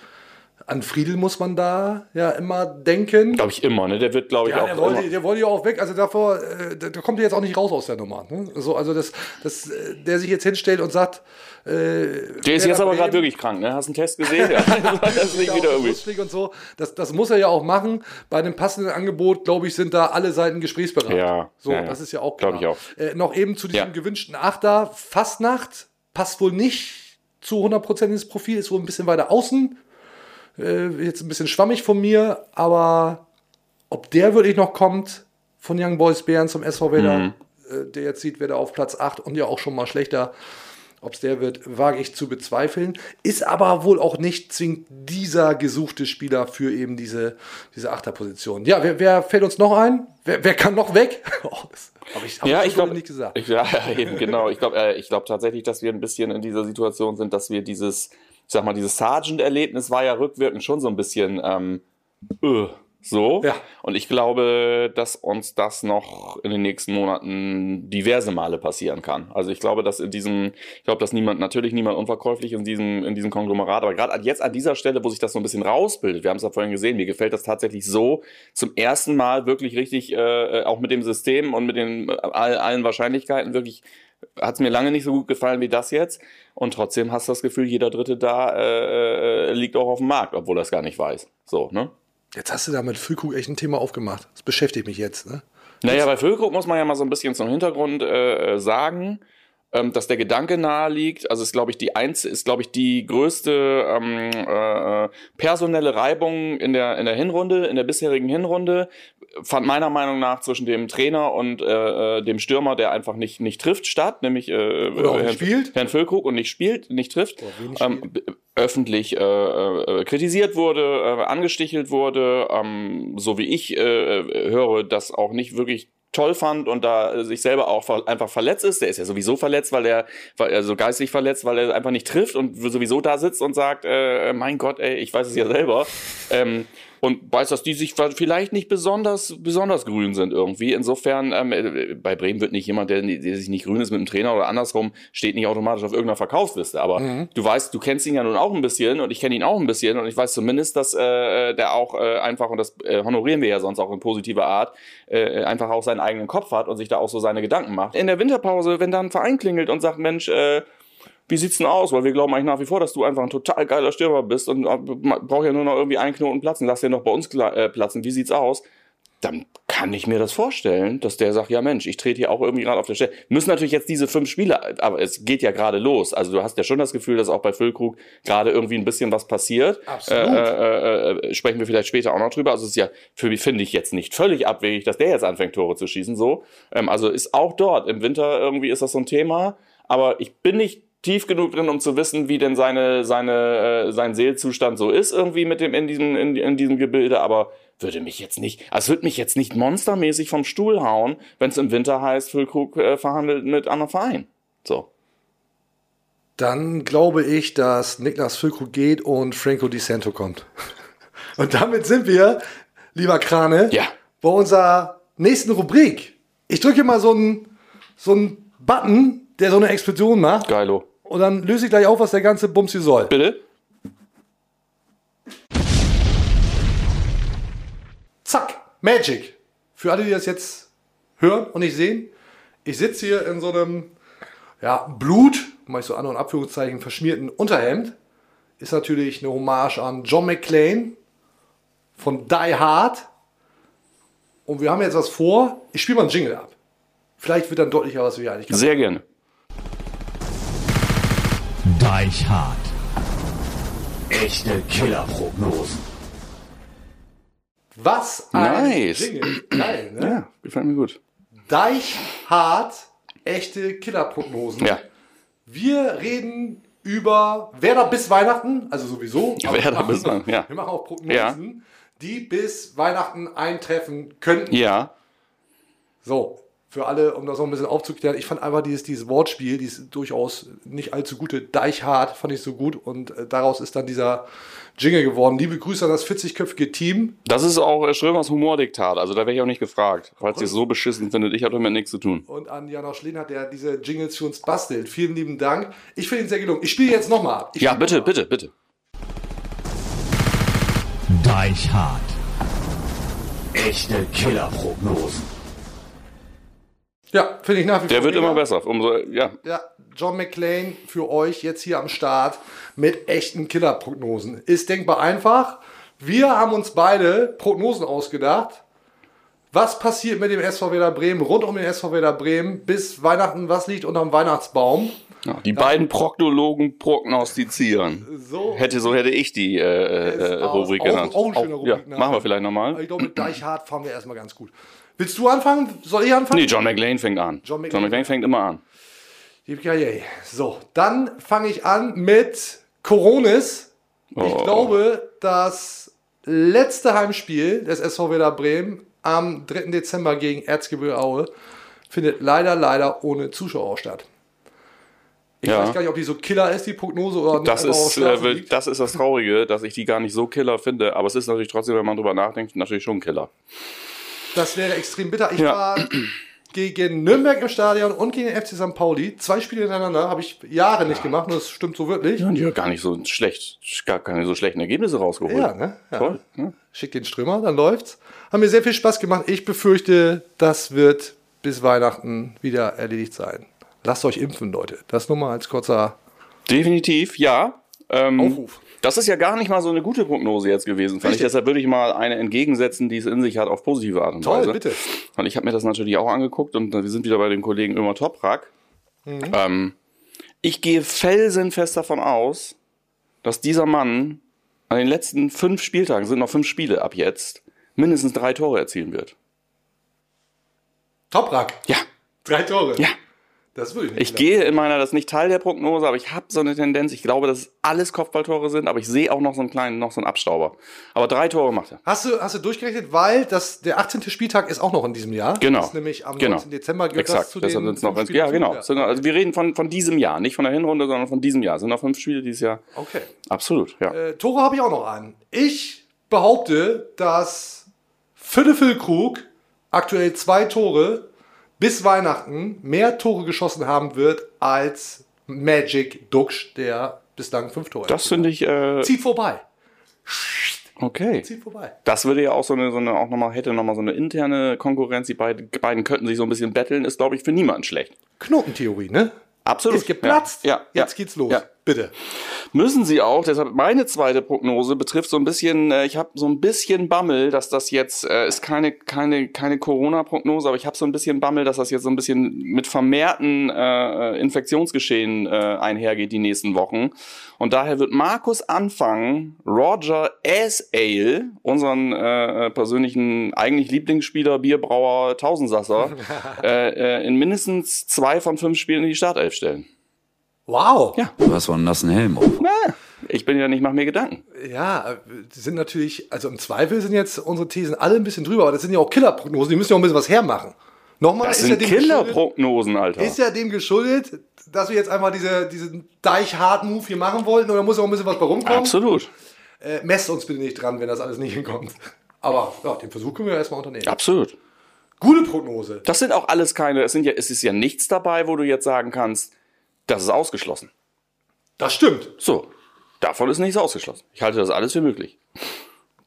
Speaker 3: an Friedel muss man da ja immer denken.
Speaker 4: Glaube ich immer, ne? Der wird, glaube ich,
Speaker 3: ja,
Speaker 4: auch.
Speaker 3: Der wollte, der wollte ja auch weg. Also davor, äh, da kommt er jetzt auch nicht raus aus der Nummer. Ne? So, also, dass, dass äh, der sich jetzt hinstellt und sagt.
Speaker 4: Äh, der ist jetzt aber gerade wirklich krank, ne? Hast du einen Test gesehen? ja. das ist
Speaker 3: nicht wieder irgendwie. Und so. Das, das muss er ja auch machen. Bei einem passenden Angebot, glaube ich, sind da alle Seiten gesprächsbereit.
Speaker 4: Ja.
Speaker 3: So,
Speaker 4: ja,
Speaker 3: das ist ja auch klar.
Speaker 4: Glaube ich auch.
Speaker 3: Äh, noch eben zu diesem gewünschten Achter. Fastnacht passt wohl nicht zu 100% ins Profil, ist wohl ein bisschen weiter außen äh, jetzt ein bisschen schwammig von mir, aber ob der wirklich noch kommt von Young Boys Bären zum SV Werder, mhm. äh, der jetzt sieht, wer da auf Platz 8 und ja auch schon mal schlechter, ob es der wird, wage ich zu bezweifeln. Ist aber wohl auch nicht zwingend dieser gesuchte Spieler für eben diese, diese Achterposition. Ja, wer, wer fällt uns noch ein? Wer, wer kann noch weg?
Speaker 4: oh, habe ich, hab ja, ich, ich glaube nicht gesagt. Ich, ja, eben, genau. Ich glaube äh, glaub tatsächlich, dass wir ein bisschen in dieser Situation sind, dass wir dieses ich sag mal, dieses Sargent-Erlebnis war ja rückwirkend schon so ein bisschen ähm, öh, so.
Speaker 3: Ja.
Speaker 4: Und ich glaube, dass uns das noch in den nächsten Monaten diverse Male passieren kann. Also ich glaube, dass in diesem, ich glaube, dass niemand, natürlich niemand unverkäuflich in diesem, in diesem Konglomerat, aber gerade jetzt an dieser Stelle, wo sich das so ein bisschen rausbildet, wir haben es ja vorhin gesehen, mir gefällt das tatsächlich so zum ersten Mal wirklich richtig, äh, auch mit dem System und mit den all, allen Wahrscheinlichkeiten wirklich hat es mir lange nicht so gut gefallen wie das jetzt. Und trotzdem hast du das Gefühl, jeder Dritte da äh, äh, liegt auch auf dem Markt, obwohl er es gar nicht weiß. So, ne?
Speaker 3: Jetzt hast du da mit Füllkrug echt ein Thema aufgemacht. Das beschäftigt mich jetzt, ne?
Speaker 4: Naja, bei Füllkrug muss man ja mal so ein bisschen zum Hintergrund äh, äh sagen ähm, dass der Gedanke nahe liegt. Also ist, glaube ich, die eins ist, glaube ich, die größte ähm, äh, personelle Reibung in der in der Hinrunde, in der bisherigen Hinrunde, fand meiner Meinung nach zwischen dem Trainer und äh, äh dem Stürmer, der einfach nicht nicht trifft, statt, nämlich äh,
Speaker 3: Herrn,
Speaker 4: spielt. Herrn Füllkrug und nicht spielt, nicht trifft. Ähm, öffentlich äh, äh, kritisiert wurde, äh, angestichelt wurde, ähm, so wie ich äh, höre, das auch nicht wirklich toll fand und da sich selber auch einfach verletzt ist. Der ist ja sowieso verletzt, weil er also geistig verletzt, weil er einfach nicht trifft und sowieso da sitzt und sagt, äh, mein Gott, ey, ich weiß es ja selber. Ähm, und weiß, dass die sich vielleicht nicht besonders besonders grün sind irgendwie. Insofern ähm, äh, bei Bremen wird nicht jemand, der, der, sich nicht grün ist mit dem Trainer oder andersrum, steht nicht automatisch auf irgendeiner Verkaufsliste. Aber mhm. du weißt, du kennst ihn ja nun auch ein bisschen und ich kenne ihn auch ein bisschen und ich weiß zumindest, dass äh, der auch äh, einfach und das äh, honorieren wir ja sonst auch in positiver Art äh, einfach auch seinen eigenen Kopf hat und sich da auch so seine Gedanken macht. In der Winterpause, wenn da ein Verein klingelt und sagt, Mensch, äh, wie sieht's denn aus? Weil wir glauben eigentlich nach wie vor, dass du einfach ein total geiler Stürmer bist und äh, braucht ja nur noch irgendwie einen Knoten platzen. Lass den noch bei uns äh, platzen. Wie sieht's aus? Dann kann ich mir das vorstellen, dass der sagt, ja Mensch, ich trete hier auch irgendwie gerade auf der Stelle. Müssen natürlich jetzt diese fünf Spiele, aber es geht ja gerade los. Also du hast ja schon das Gefühl, dass auch bei Füllkrug gerade irgendwie ein bisschen was passiert.
Speaker 3: Absolut.
Speaker 4: Äh, äh, äh, sprechen wir vielleicht später auch noch drüber. Also es ist ja für mich, finde ich, jetzt nicht völlig abwegig, dass der jetzt anfängt, Tore zu schießen. So, ähm, Also ist auch dort. Im Winter irgendwie ist das so ein Thema. Aber ich bin nicht tief genug drin, um zu wissen, wie denn seine, seine, äh, sein Seelzustand so ist, irgendwie mit dem in diesem, in, in diesem Gebilde, aber würde mich jetzt nicht, also würde mich jetzt nicht monstermäßig vom Stuhl hauen, wenn es im Winter heißt, Füllkrug äh, verhandelt mit anderen Vereinen. So.
Speaker 3: Dann glaube ich, dass Niklas Füllkrug geht und Franco Di Santo kommt. Und damit sind wir, lieber Krane,
Speaker 4: Ja.
Speaker 3: bei unserer nächsten Rubrik. Ich drücke mal so einen so einen Button, der so eine Explosion macht.
Speaker 4: Geilo.
Speaker 3: Und dann löse ich gleich auf, was der ganze Bums hier soll.
Speaker 4: Bitte?
Speaker 3: Zack, Magic. Für alle, die das jetzt hören und nicht sehen, ich sitze hier in so einem ja, Blut, mach ich so an und Abführungszeichen, verschmierten Unterhemd. Ist natürlich eine Hommage an John McClane von Die Hard. Und wir haben jetzt was vor. Ich spiele mal einen Jingle ab. Vielleicht wird dann deutlicher, was wir hier eigentlich
Speaker 4: Sehr gerne.
Speaker 2: Deichhard. Echte Killerprognosen.
Speaker 3: Was ein
Speaker 4: Nice.
Speaker 3: Jingle. Geil, ne?
Speaker 4: Ja, gefällt mir gut.
Speaker 3: Deichhard, echte Killerprognosen.
Speaker 4: Ja.
Speaker 3: Wir reden über Werder bis Weihnachten, also sowieso.
Speaker 4: Ja, Werder bis Weihnachten, ja.
Speaker 3: Wir machen auch Prognosen, die bis Weihnachten eintreffen könnten.
Speaker 4: Ja.
Speaker 3: So, für alle, um das noch ein bisschen aufzuklären, ich fand einfach dieses, dieses Wortspiel, dieses durchaus nicht allzu gute Deichhard, fand ich so gut und äh, daraus ist dann dieser Jingle geworden. Liebe Grüße an das 40-köpfige Team.
Speaker 4: Das ist auch äh, Strömers Humordiktat, also da wäre ich auch nicht gefragt. Falls ihr es so beschissen findet, ich habe damit nichts zu tun.
Speaker 3: und an Janosch Lehnhardt, der diese Jingles für uns bastelt. Vielen lieben Dank. Ich finde ihn sehr gelungen. Ich spiele jetzt nochmal ab. Ich
Speaker 4: Ja, bitte,
Speaker 3: noch
Speaker 4: bitte, bitte.
Speaker 2: Deichhard. Echte Killerprognosen.
Speaker 3: Ja, finde ich nach wie
Speaker 4: Der
Speaker 3: vor
Speaker 4: wird
Speaker 3: mega.
Speaker 4: immer besser. Umso, ja.
Speaker 3: Ja, John McClane für euch jetzt hier am Start mit echten Killerprognosen. Ist denkbar einfach. Wir haben uns beide Prognosen ausgedacht. Was passiert mit dem SV Werder Bremen, rund um den SV Werder Bremen bis Weihnachten? Was liegt unterm Weihnachtsbaum?
Speaker 4: Ja, die beiden Proktologen prognostizieren.
Speaker 3: So
Speaker 4: Hätte, so hätte ich die äh, äh,
Speaker 3: aus.
Speaker 4: Rubrik
Speaker 3: Auch-
Speaker 4: genannt.
Speaker 3: auch ein schöner
Speaker 4: ja,
Speaker 3: Rubrikname.
Speaker 4: machen wir vielleicht nochmal.
Speaker 3: Ich glaube, mit Deichhardt fahren wir erstmal ganz gut. Willst du anfangen? Soll ich anfangen?
Speaker 4: Nee, John McLean fängt an.
Speaker 3: John
Speaker 4: John
Speaker 3: McLean.
Speaker 4: McLean, fängt immer an.
Speaker 3: So, dann fange ich an mit Coronis. Ich
Speaker 4: Oh.
Speaker 3: glaube, das letzte Heimspiel des SV Werder Bremen am 3. Dezember gegen Erzgebirge Aue findet leider, leider ohne Zuschauer statt. Ich
Speaker 4: Ja.
Speaker 3: weiß gar nicht, ob die so Killer ist, die Prognose, oder nicht
Speaker 4: Das ist, äh, das ist das Traurige, dass ich die gar nicht so Killer finde. Aber es ist natürlich trotzdem, wenn man drüber nachdenkt, natürlich schon ein Killer.
Speaker 3: Das wäre extrem bitter. Ich
Speaker 4: Ja.
Speaker 3: war gegen Nürnberg im Stadion und gegen den FC St. Pauli. Zwei Spiele hintereinander habe ich Jahre nicht gemacht und das stimmt so wirklich.
Speaker 4: Ja, und die hat gar nicht so schlecht, gar keine so schlechten Ergebnisse rausgeholt.
Speaker 3: Ja, ne? Ja.
Speaker 4: Toll. Ne?
Speaker 3: Schick den Strömer, dann läuft's. Haben mir sehr viel Spaß gemacht. Ich befürchte, das wird bis Weihnachten wieder erledigt sein. Lasst euch impfen, Leute. Das nur mal als kurzer
Speaker 4: Definitiv, ja. Ähm,
Speaker 3: Aufruf.
Speaker 4: Das ist ja gar nicht mal so eine gute Prognose jetzt gewesen, fand ich. Deshalb würde ich mal eine entgegensetzen, die es in sich hat, auf positive Art und
Speaker 3: Toll,
Speaker 4: Weise.
Speaker 3: bitte.
Speaker 4: Und ich habe mir das natürlich auch angeguckt und wir sind wieder bei dem Kollegen Ömer Toprak.
Speaker 3: Mhm.
Speaker 4: Ähm, ich gehe felsenfest davon aus, dass dieser Mann an den letzten fünf Spieltagen, sind noch fünf Spiele ab jetzt, mindestens drei Tore erzielen wird.
Speaker 3: Toprak.
Speaker 4: Ja,
Speaker 3: Drei Tore.
Speaker 4: ja.
Speaker 3: Das würde ich nicht.
Speaker 4: Ich gehe in meiner, das ist nicht Teil der Prognose, aber ich habe so eine Tendenz. Ich glaube, dass es alles Kopfballtore sind, aber ich sehe auch noch so einen kleinen, noch so einen Abstauber. Aber drei Tore macht er.
Speaker 3: Hast du, hast du durchgerechnet, weil das, der 18. Spieltag ist auch noch in diesem Jahr.
Speaker 4: Genau.
Speaker 3: Das ist nämlich am
Speaker 4: Genau.
Speaker 3: 19. Dezember gehört das
Speaker 4: Exakt.
Speaker 3: zu
Speaker 4: Deshalb
Speaker 3: den
Speaker 4: noch
Speaker 3: fünf
Speaker 4: eins.
Speaker 3: Spielen
Speaker 4: Ja, genau.
Speaker 3: Ja.
Speaker 4: Also wir reden von, von diesem Jahr, nicht von der Hinrunde, sondern von diesem Jahr. Es sind noch fünf Spiele dieses Jahr.
Speaker 3: Okay.
Speaker 4: Absolut, ja.
Speaker 3: Äh, Tore habe ich auch noch an. Ich behaupte, dass Philipp Füllkrug aktuell zwei Tore bis Weihnachten mehr Tore geschossen haben wird als Magic Duxch, der bislang fünf Tore
Speaker 4: Das finde ich, äh,
Speaker 3: Zieht vorbei.
Speaker 4: okay.
Speaker 3: Zieht vorbei.
Speaker 4: Das würde ja auch so eine, so eine auch nochmal, hätte nochmal so eine interne Konkurrenz. Die beiden, beiden könnten sich so ein bisschen betteln, ist, glaube ich, für niemanden schlecht.
Speaker 3: Knotentheorie, ne?
Speaker 4: Absolut.
Speaker 3: Ist geplatzt.
Speaker 4: Ja, ja,
Speaker 3: Jetzt geht's los.
Speaker 4: Ja.
Speaker 3: Bitte.
Speaker 4: Müssen sie auch, deshalb meine zweite Prognose betrifft so ein bisschen, äh, ich habe so ein bisschen Bammel, dass das jetzt, äh, ist keine, keine, keine Corona-Prognose, aber ich habe so ein bisschen Bammel, dass das jetzt so ein bisschen mit vermehrten äh, Infektionsgeschehen äh, einhergeht die nächsten Wochen. Und daher wird Markus anfangen, Roger S. Ale, unseren äh, äh, persönlichen eigentlich Lieblingsspieler, Bierbrauer, Tausendsasser, äh, äh, in mindestens zwei von fünf Spielen in die Startelf stellen.
Speaker 3: Wow.
Speaker 4: Ja.
Speaker 7: Du hast so einen nassen Helm auf.
Speaker 4: Na, ich bin ja nicht, mach mir Gedanken.
Speaker 3: Ja, äh, die sind natürlich, also im Zweifel sind jetzt unsere Thesen alle ein bisschen drüber, aber das sind ja auch Killerprognosen, die müssen ja auch ein bisschen was hermachen. Nochmal,
Speaker 4: Das
Speaker 3: ist ja,
Speaker 4: sind
Speaker 3: dem geschuldet,
Speaker 4: Killerprognosen, Alter.
Speaker 3: ist ja dem geschuldet, dass wir jetzt einfach diese, diesen Deich-Hard-Move hier machen wollten und da muss auch ein bisschen was bei rumkommen.
Speaker 4: Absolut.
Speaker 3: Äh, messt uns bitte nicht dran, wenn das alles nicht hinkommt. Aber ja, den Versuch können wir ja erstmal unternehmen.
Speaker 4: Absolut.
Speaker 3: Gute Prognose.
Speaker 4: Das sind auch alles keine, es, sind ja, es ist ja nichts dabei, wo du jetzt sagen kannst, das ist ausgeschlossen.
Speaker 3: Das stimmt.
Speaker 4: So, davon ist nichts ausgeschlossen. Ich halte das alles für möglich.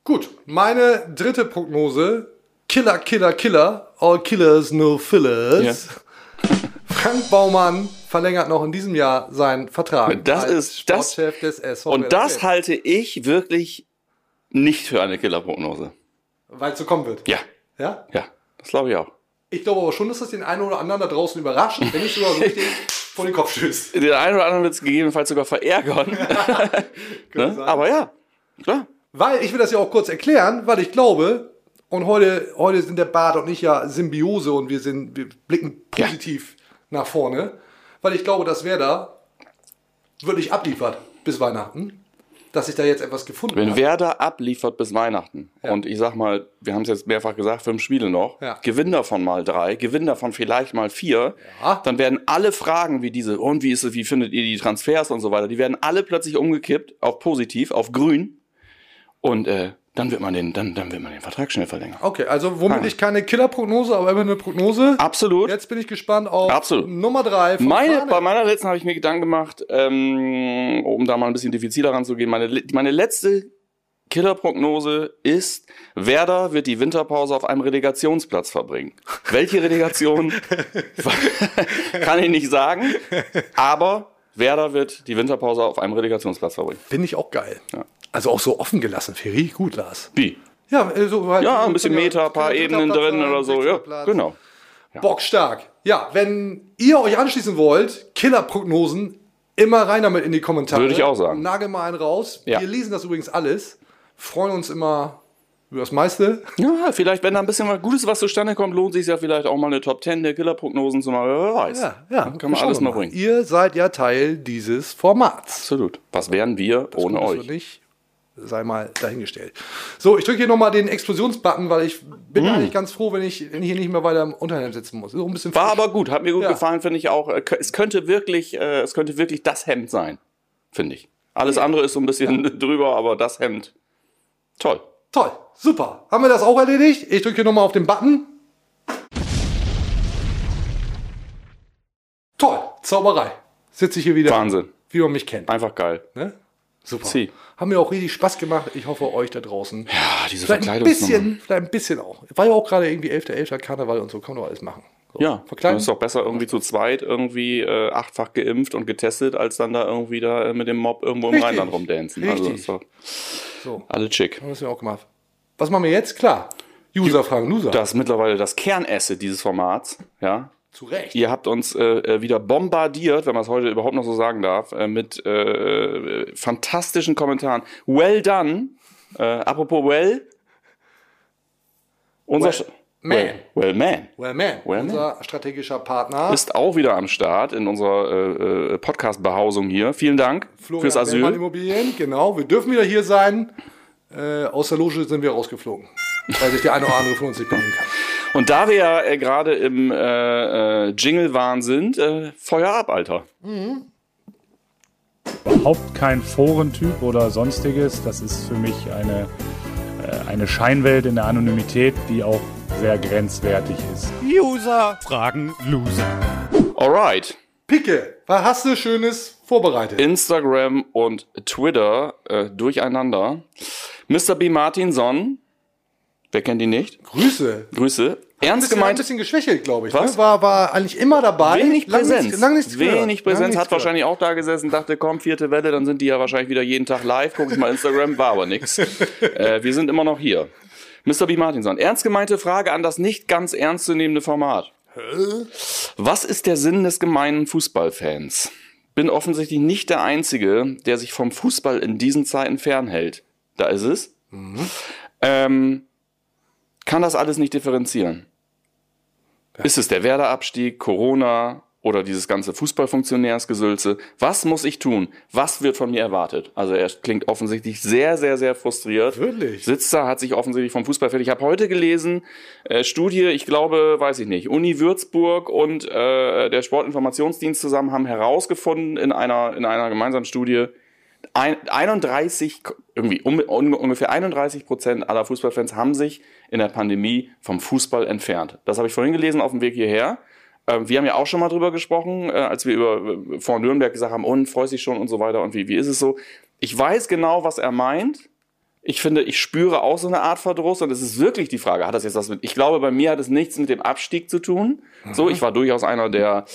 Speaker 3: Gut, meine dritte Prognose. Killer, Killer, Killer. All Killers, no Fillers. Frank Baumann verlängert noch in diesem Jahr seinen Vertrag.
Speaker 4: Das ist- das-
Speaker 3: Sportchef des SV
Speaker 4: Und das
Speaker 3: Bremen.
Speaker 4: halte ich wirklich nicht für eine Killerprognose.
Speaker 3: Weil es so kommen wird.
Speaker 4: Ja,
Speaker 3: ja?
Speaker 4: ja, das glaube ich auch.
Speaker 3: Ich glaube aber schon, dass das den einen oder anderen da draußen überrascht, wenn nicht sogar so richtig vor den Kopf stößt.
Speaker 4: Den einen oder anderen wird es gegebenenfalls sogar verärgern. ne? Aber ja, klar.
Speaker 3: Weil, ich will das ja auch kurz erklären, weil ich glaube, und heute, heute sind der Bart und ich ja Symbiose und wir sind, wir blicken positiv nach vorne, weil ich glaube, dass Werder wirklich abliefert bis Weihnachten, dass sich da jetzt etwas gefunden
Speaker 4: Wenn
Speaker 3: hat.
Speaker 4: Werder abliefert bis Weihnachten und ich sag mal, wir haben es jetzt mehrfach gesagt, fünf Spiele noch,
Speaker 3: Ja.
Speaker 4: gewinn davon mal drei, gewinn davon vielleicht mal vier,
Speaker 3: Ja.
Speaker 4: dann werden alle Fragen wie diese, und wie ist es, wie findet ihr die Transfers und so weiter, die werden alle plötzlich umgekippt auf positiv, auf grün und äh, dann wird man den, dann, dann wird man den Vertrag schnell verlängern.
Speaker 3: Okay, also womöglich keine Killerprognose, aber immer eine Prognose.
Speaker 4: Absolut.
Speaker 3: Jetzt bin ich gespannt auf
Speaker 4: Absolut.
Speaker 3: Nummer drei.
Speaker 4: Meine, bei meiner letzten habe ich mir Gedanken gemacht, ähm, um da mal ein bisschen diffiziler ranzugehen. Meine, meine letzte Killerprognose ist, Werder wird die Winterpause auf einem Relegationsplatz verbringen. Welche Relegation kann ich nicht sagen, aber Werder wird die Winterpause auf einem Relegationsplatz verbringen.
Speaker 3: Finde ich auch geil. Also auch so offen gelassen. Finde ich gut, Lars.
Speaker 4: Wie?
Speaker 3: Ja, äh, so halt
Speaker 4: Ja, ein bisschen Meter, ein paar Ebenen drin oder so. Ja, genau.
Speaker 3: Bockstark. Ja, wenn ihr euch anschließen wollt, Killerprognosen, immer rein damit in die Kommentare.
Speaker 4: Würde ich auch sagen.
Speaker 3: Nagel mal einen raus.
Speaker 4: Ja.
Speaker 3: Wir lesen das übrigens alles. Freuen uns immer das meiste.
Speaker 4: Ja, vielleicht, wenn da ein bisschen was Gutes was zustande kommt, lohnt sich ja vielleicht auch mal eine Top 10 der Killerprognosen zu machen. Wer weiß.
Speaker 3: Ja, ja.
Speaker 4: Kann man alles mal bringen.
Speaker 3: Ihr seid ja Teil dieses Formats.
Speaker 4: Absolut. Was wären wir ohne
Speaker 3: Gut ist
Speaker 4: euch?
Speaker 3: nicht, sei mal dahingestellt. So, ich drücke hier nochmal den Explosionsbutton, weil ich bin
Speaker 4: Mm.
Speaker 3: eigentlich ganz froh, wenn ich, wenn ich hier nicht mehr weiter im Unterhemd sitzen muss. Auch ein bisschen
Speaker 4: War
Speaker 3: frisch.
Speaker 4: aber gut, hat mir gut
Speaker 3: Ja.
Speaker 4: gefallen, finde ich auch. Äh, Es könnte wirklich, äh, es könnte wirklich das Hemd sein, finde ich. Alles andere ist so ein bisschen drüber, aber das Hemd, toll.
Speaker 3: Toll, super. Haben wir das auch erledigt? Ich drücke hier nochmal auf den Button. Toll, Zauberei. Sitze ich hier wieder,
Speaker 4: Wahnsinn.
Speaker 3: wie man mich kennt.
Speaker 4: Einfach geil.
Speaker 3: Ne? Super.
Speaker 4: Sie.
Speaker 3: Haben mir auch richtig Spaß gemacht. Ich hoffe, euch da draußen.
Speaker 4: Ja, diese
Speaker 3: vielleicht ein bisschen, vielleicht ein bisschen auch. War ja auch gerade irgendwie 11.11. Karneval und so. Kann man doch alles machen. So,
Speaker 4: Ja,
Speaker 3: verkleiden.
Speaker 4: ist doch besser irgendwie zu zweit irgendwie äh, achtfach geimpft und getestet, als dann da irgendwie da äh, mit dem Mob irgendwo im
Speaker 3: Richtig.
Speaker 4: Rheinland rumdancen. Also
Speaker 3: Richtig.
Speaker 4: ist doch
Speaker 3: So,
Speaker 4: alle chick.
Speaker 3: haben wir auch gemacht. Was machen wir jetzt? Klar. User fragen User.
Speaker 4: Das ist mittlerweile das Kernasset dieses Formats, ja.
Speaker 3: Zu Recht.
Speaker 4: Ihr habt uns äh, äh, wieder bombardiert, wenn man es heute überhaupt noch so sagen darf, äh, mit äh, fantastischen Kommentaren. Well done. Äh, apropos well. Unser
Speaker 3: Well, man.
Speaker 4: Well, well man.
Speaker 3: Well, man,
Speaker 4: Well,
Speaker 3: unser strategischer Partner.
Speaker 4: Ist auch wieder am Start in unserer äh, äh, Podcast-Behausung hier. Vielen Dank fürs
Speaker 3: Bellmann
Speaker 4: Asyl.
Speaker 3: Immobilien, genau. Wir dürfen wieder hier sein. Äh, aus der Loge sind wir rausgeflogen, weil sich der eine oder andere von uns nicht bedienen kann.
Speaker 4: Und da wir ja äh, gerade im äh, äh, Jingle-Wahn sind, äh, Feuer ab, Alter.
Speaker 8: überhaupt kein Forentyp oder sonstiges. Das ist für mich eine, äh, eine Scheinwelt in der Anonymität, die auch sehr grenzwertig ist.
Speaker 2: User fragen Loser.
Speaker 4: Alright.
Speaker 3: Picke, was hast du Schönes vorbereitet?
Speaker 4: Instagram und Twitter äh, durcheinander. Mr. B. Martinson, wer kennt ihn nicht?
Speaker 3: Grüße.
Speaker 4: Grüße. Ernst
Speaker 3: bisschen, ein
Speaker 4: gemeint,
Speaker 3: bisschen geschwächelt, glaube ich.
Speaker 4: Was?
Speaker 3: Ne? War, war eigentlich immer dabei.
Speaker 4: wenig
Speaker 3: Lang
Speaker 4: Präsenz.
Speaker 3: nichts- Lang nichts
Speaker 4: wenig
Speaker 3: Lang
Speaker 4: Präsenz,
Speaker 3: nichts
Speaker 4: hat wahrscheinlich auch da gesessen, dachte, komm, vierte Welle, dann sind die ja wahrscheinlich wieder jeden Tag live. Guck ich mal Instagram, war aber nix. Äh, wir sind immer noch hier. Mr. B. Martinson, ernst gemeinte Frage an das nicht ganz ernstzunehmende Format. Was ist der Sinn des gemeinen Fußballfans? Bin offensichtlich nicht der Einzige, der sich vom Fußball in diesen Zeiten fernhält. Da ist es. Ähm, kann das alles nicht differenzieren? Ist es der Werder-Abstieg, Corona, oder dieses ganze Fußballfunktionärsgesülze. Was muss ich tun? Was wird von mir erwartet? Also er klingt offensichtlich sehr, sehr, sehr frustriert.
Speaker 3: Wirklich?
Speaker 4: Sitzt da, hat sich offensichtlich vom Fußball fertig. Ich habe heute gelesen, äh, Studie, ich glaube, weiß ich nicht, Uni Würzburg und äh, der Sportinformationsdienst zusammen haben herausgefunden in einer, in einer gemeinsamen Studie, ein, 31, irgendwie um, un, ungefähr 31 Prozent aller Fußballfans haben sich in der Pandemie vom Fußball entfernt. Das habe ich vorhin gelesen auf dem Weg hierher. Ähm, wir haben ja auch schon mal drüber gesprochen, äh, als wir über äh, vor Nürnberg gesagt haben, und freust dich schon und so weiter und wie, wie ist es so. Ich weiß genau, was er meint. Ich finde, ich spüre auch so eine Art Verdruss und es ist wirklich die Frage, hat das jetzt was mit, ich glaube, bei mir hat es nichts mit dem Abstieg zu tun. So, ich war durchaus einer der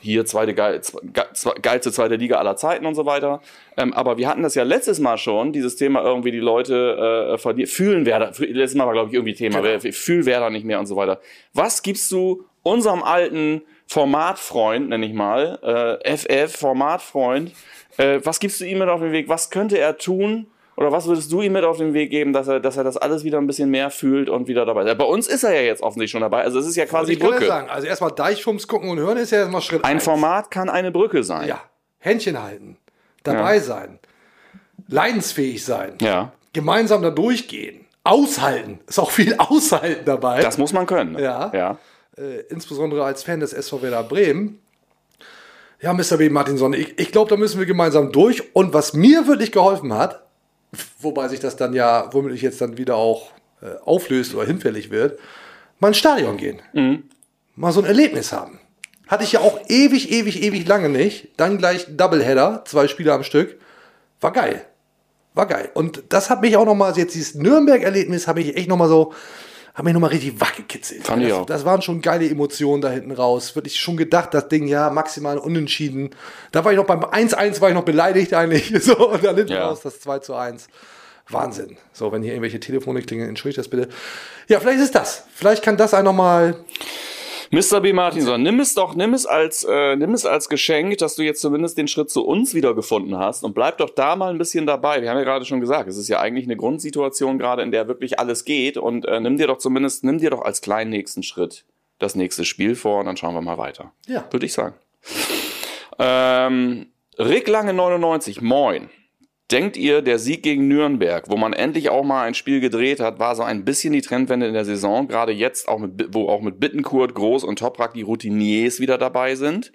Speaker 4: hier zweite, geil, ge- geilste zweite Liga aller Zeiten und so weiter. Ähm, aber wir hatten das ja letztes Mal schon, dieses Thema irgendwie die Leute äh, verlieren, fühlen Werder, letztes Mal war glaube ich irgendwie Thema, wer fühlen Werder nicht mehr und so weiter. Was gibst du unserem alten Formatfreund, nenne ich mal, äh, FF, Formatfreund, äh, was gibst du ihm mit auf den Weg? Was könnte er tun? Oder was würdest du ihm mit auf den Weg geben, dass er, dass er das alles wieder ein bisschen mehr fühlt und wieder dabei ist? Bei uns ist er ja jetzt offensichtlich schon dabei. Also es ist ja quasi
Speaker 3: ich kann ja
Speaker 4: Brücke.
Speaker 3: sagen, also erstmal Deichfums gucken und hören ist ja erstmal Schritt
Speaker 4: Ein
Speaker 3: eins.
Speaker 4: Format kann eine Brücke sein.
Speaker 3: Ja, Händchen halten, dabei sein, leidensfähig sein,
Speaker 4: Ja.
Speaker 3: gemeinsam da durchgehen, aushalten, ist auch viel aushalten dabei.
Speaker 4: Das muss man können.
Speaker 3: Ja.
Speaker 4: ja.
Speaker 3: Äh, insbesondere als Fan des SV Werder Bremen. Ja, Mr. B. Martinson, ich, ich glaube, da müssen wir gemeinsam durch. Und was mir wirklich geholfen hat, wobei sich das dann ja womöglich jetzt dann wieder auch äh, auflöst oder hinfällig wird, mal ins Stadion gehen. Mal so ein Erlebnis haben. Hatte ich ja auch ewig, ewig, ewig lange nicht. Dann gleich Doubleheader, zwei Spiele am Stück. War geil. War geil. Und das hat mich auch noch mal, jetzt dieses Nürnberg-Erlebnis, habe ich echt noch mal so, hat mich noch mal richtig wachgekitzelt.
Speaker 4: Fand ich
Speaker 3: das,
Speaker 4: auch.
Speaker 3: das waren schon geile Emotionen da hinten raus. Wirklich schon gedacht, das Ding, ja, maximal unentschieden. Da war ich noch beim 1-1 war ich noch beleidigt eigentlich. So, und dann hinten
Speaker 4: Ja.
Speaker 3: raus das 2 zu 1. Wahnsinn. So, wenn hier irgendwelche Telefone klingeln, entschuldigt das bitte. Ja, vielleicht ist das. Vielleicht kann das einer mal.
Speaker 4: Mr. B. Martinson, nimm es doch, nimm es als, äh, nimm es als Geschenk, dass du jetzt zumindest den Schritt zu uns wiedergefunden hast und bleib doch da mal ein bisschen dabei. Wir haben ja gerade schon gesagt, es ist ja eigentlich eine Grundsituation gerade, in der wirklich alles geht und äh, nimm dir doch zumindest, nimm dir doch als kleinen nächsten Schritt das nächste Spiel vor und dann schauen wir mal weiter.
Speaker 3: Ja.
Speaker 4: Würde ich sagen. Ähm, Rick Lange 99, moin. Denkt ihr, der Sieg gegen Nürnberg, wo man endlich auch mal ein Spiel gedreht hat, war so ein bisschen die Trendwende in der Saison, gerade jetzt auch mit, wo auch mit Bittenkurt, Groß und Toprak die Routiniers wieder dabei sind?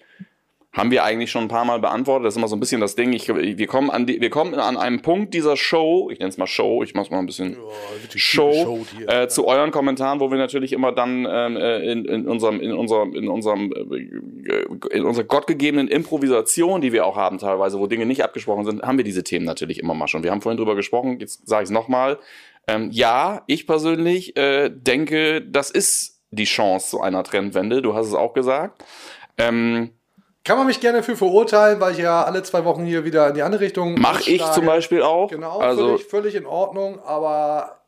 Speaker 4: Haben wir eigentlich schon ein paar Mal beantwortet. Das ist immer so ein bisschen das Ding. Ich, wir, kommen an die, wir kommen an einem Punkt dieser Show, ich nenne es mal Show, ich mach's mal ein bisschen Show,
Speaker 3: Show hier.
Speaker 4: äh, zu euren Kommentaren, wo wir natürlich immer dann ähm, äh, in, in unserem, in unserem, in unserem, äh, in unserer gottgegebenen Improvisation, die wir auch haben teilweise, wo Dinge nicht abgesprochen sind, haben wir diese Themen natürlich immer mal schon. Wir haben vorhin drüber gesprochen, jetzt sage ich es nochmal. Ähm, ja, ich persönlich äh, denke, das ist die Chance zu einer Trendwende. Du hast es auch gesagt. Ähm,
Speaker 3: Kann man mich gerne für verurteilen, weil ich ja alle zwei Wochen hier wieder in die andere Richtung.
Speaker 4: Mach ich zum Beispiel auch.
Speaker 3: Genau,
Speaker 4: Also
Speaker 3: völlig, völlig in Ordnung. Aber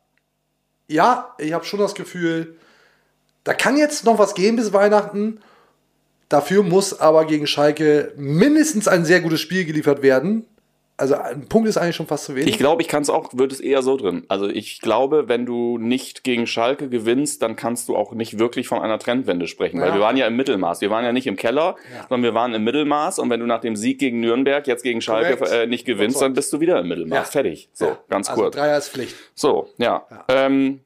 Speaker 3: ja, ich habe schon das Gefühl, da kann jetzt noch was gehen bis Weihnachten. Dafür muss aber gegen Schalke mindestens ein sehr gutes Spiel geliefert werden. Also ein Punkt ist eigentlich schon fast zu wenig.
Speaker 4: Ich glaube, ich kann es auch, wird es eher so drin. Also ich glaube, wenn du nicht gegen Schalke gewinnst, dann kannst du auch nicht wirklich von einer Trendwende sprechen. Weil
Speaker 3: Ja.
Speaker 4: wir waren ja im Mittelmaß. Wir waren ja nicht im Keller, sondern wir waren im Mittelmaß. Und wenn du nach dem Sieg gegen Nürnberg jetzt gegen Schalke äh, nicht gewinnst, dann bist du wieder im Mittelmaß.
Speaker 3: Ja.
Speaker 4: Fertig. So,
Speaker 3: Ja,
Speaker 4: ganz
Speaker 3: also
Speaker 4: kurz.
Speaker 3: Dreier ist Pflicht.
Speaker 4: So, ja. Ähm,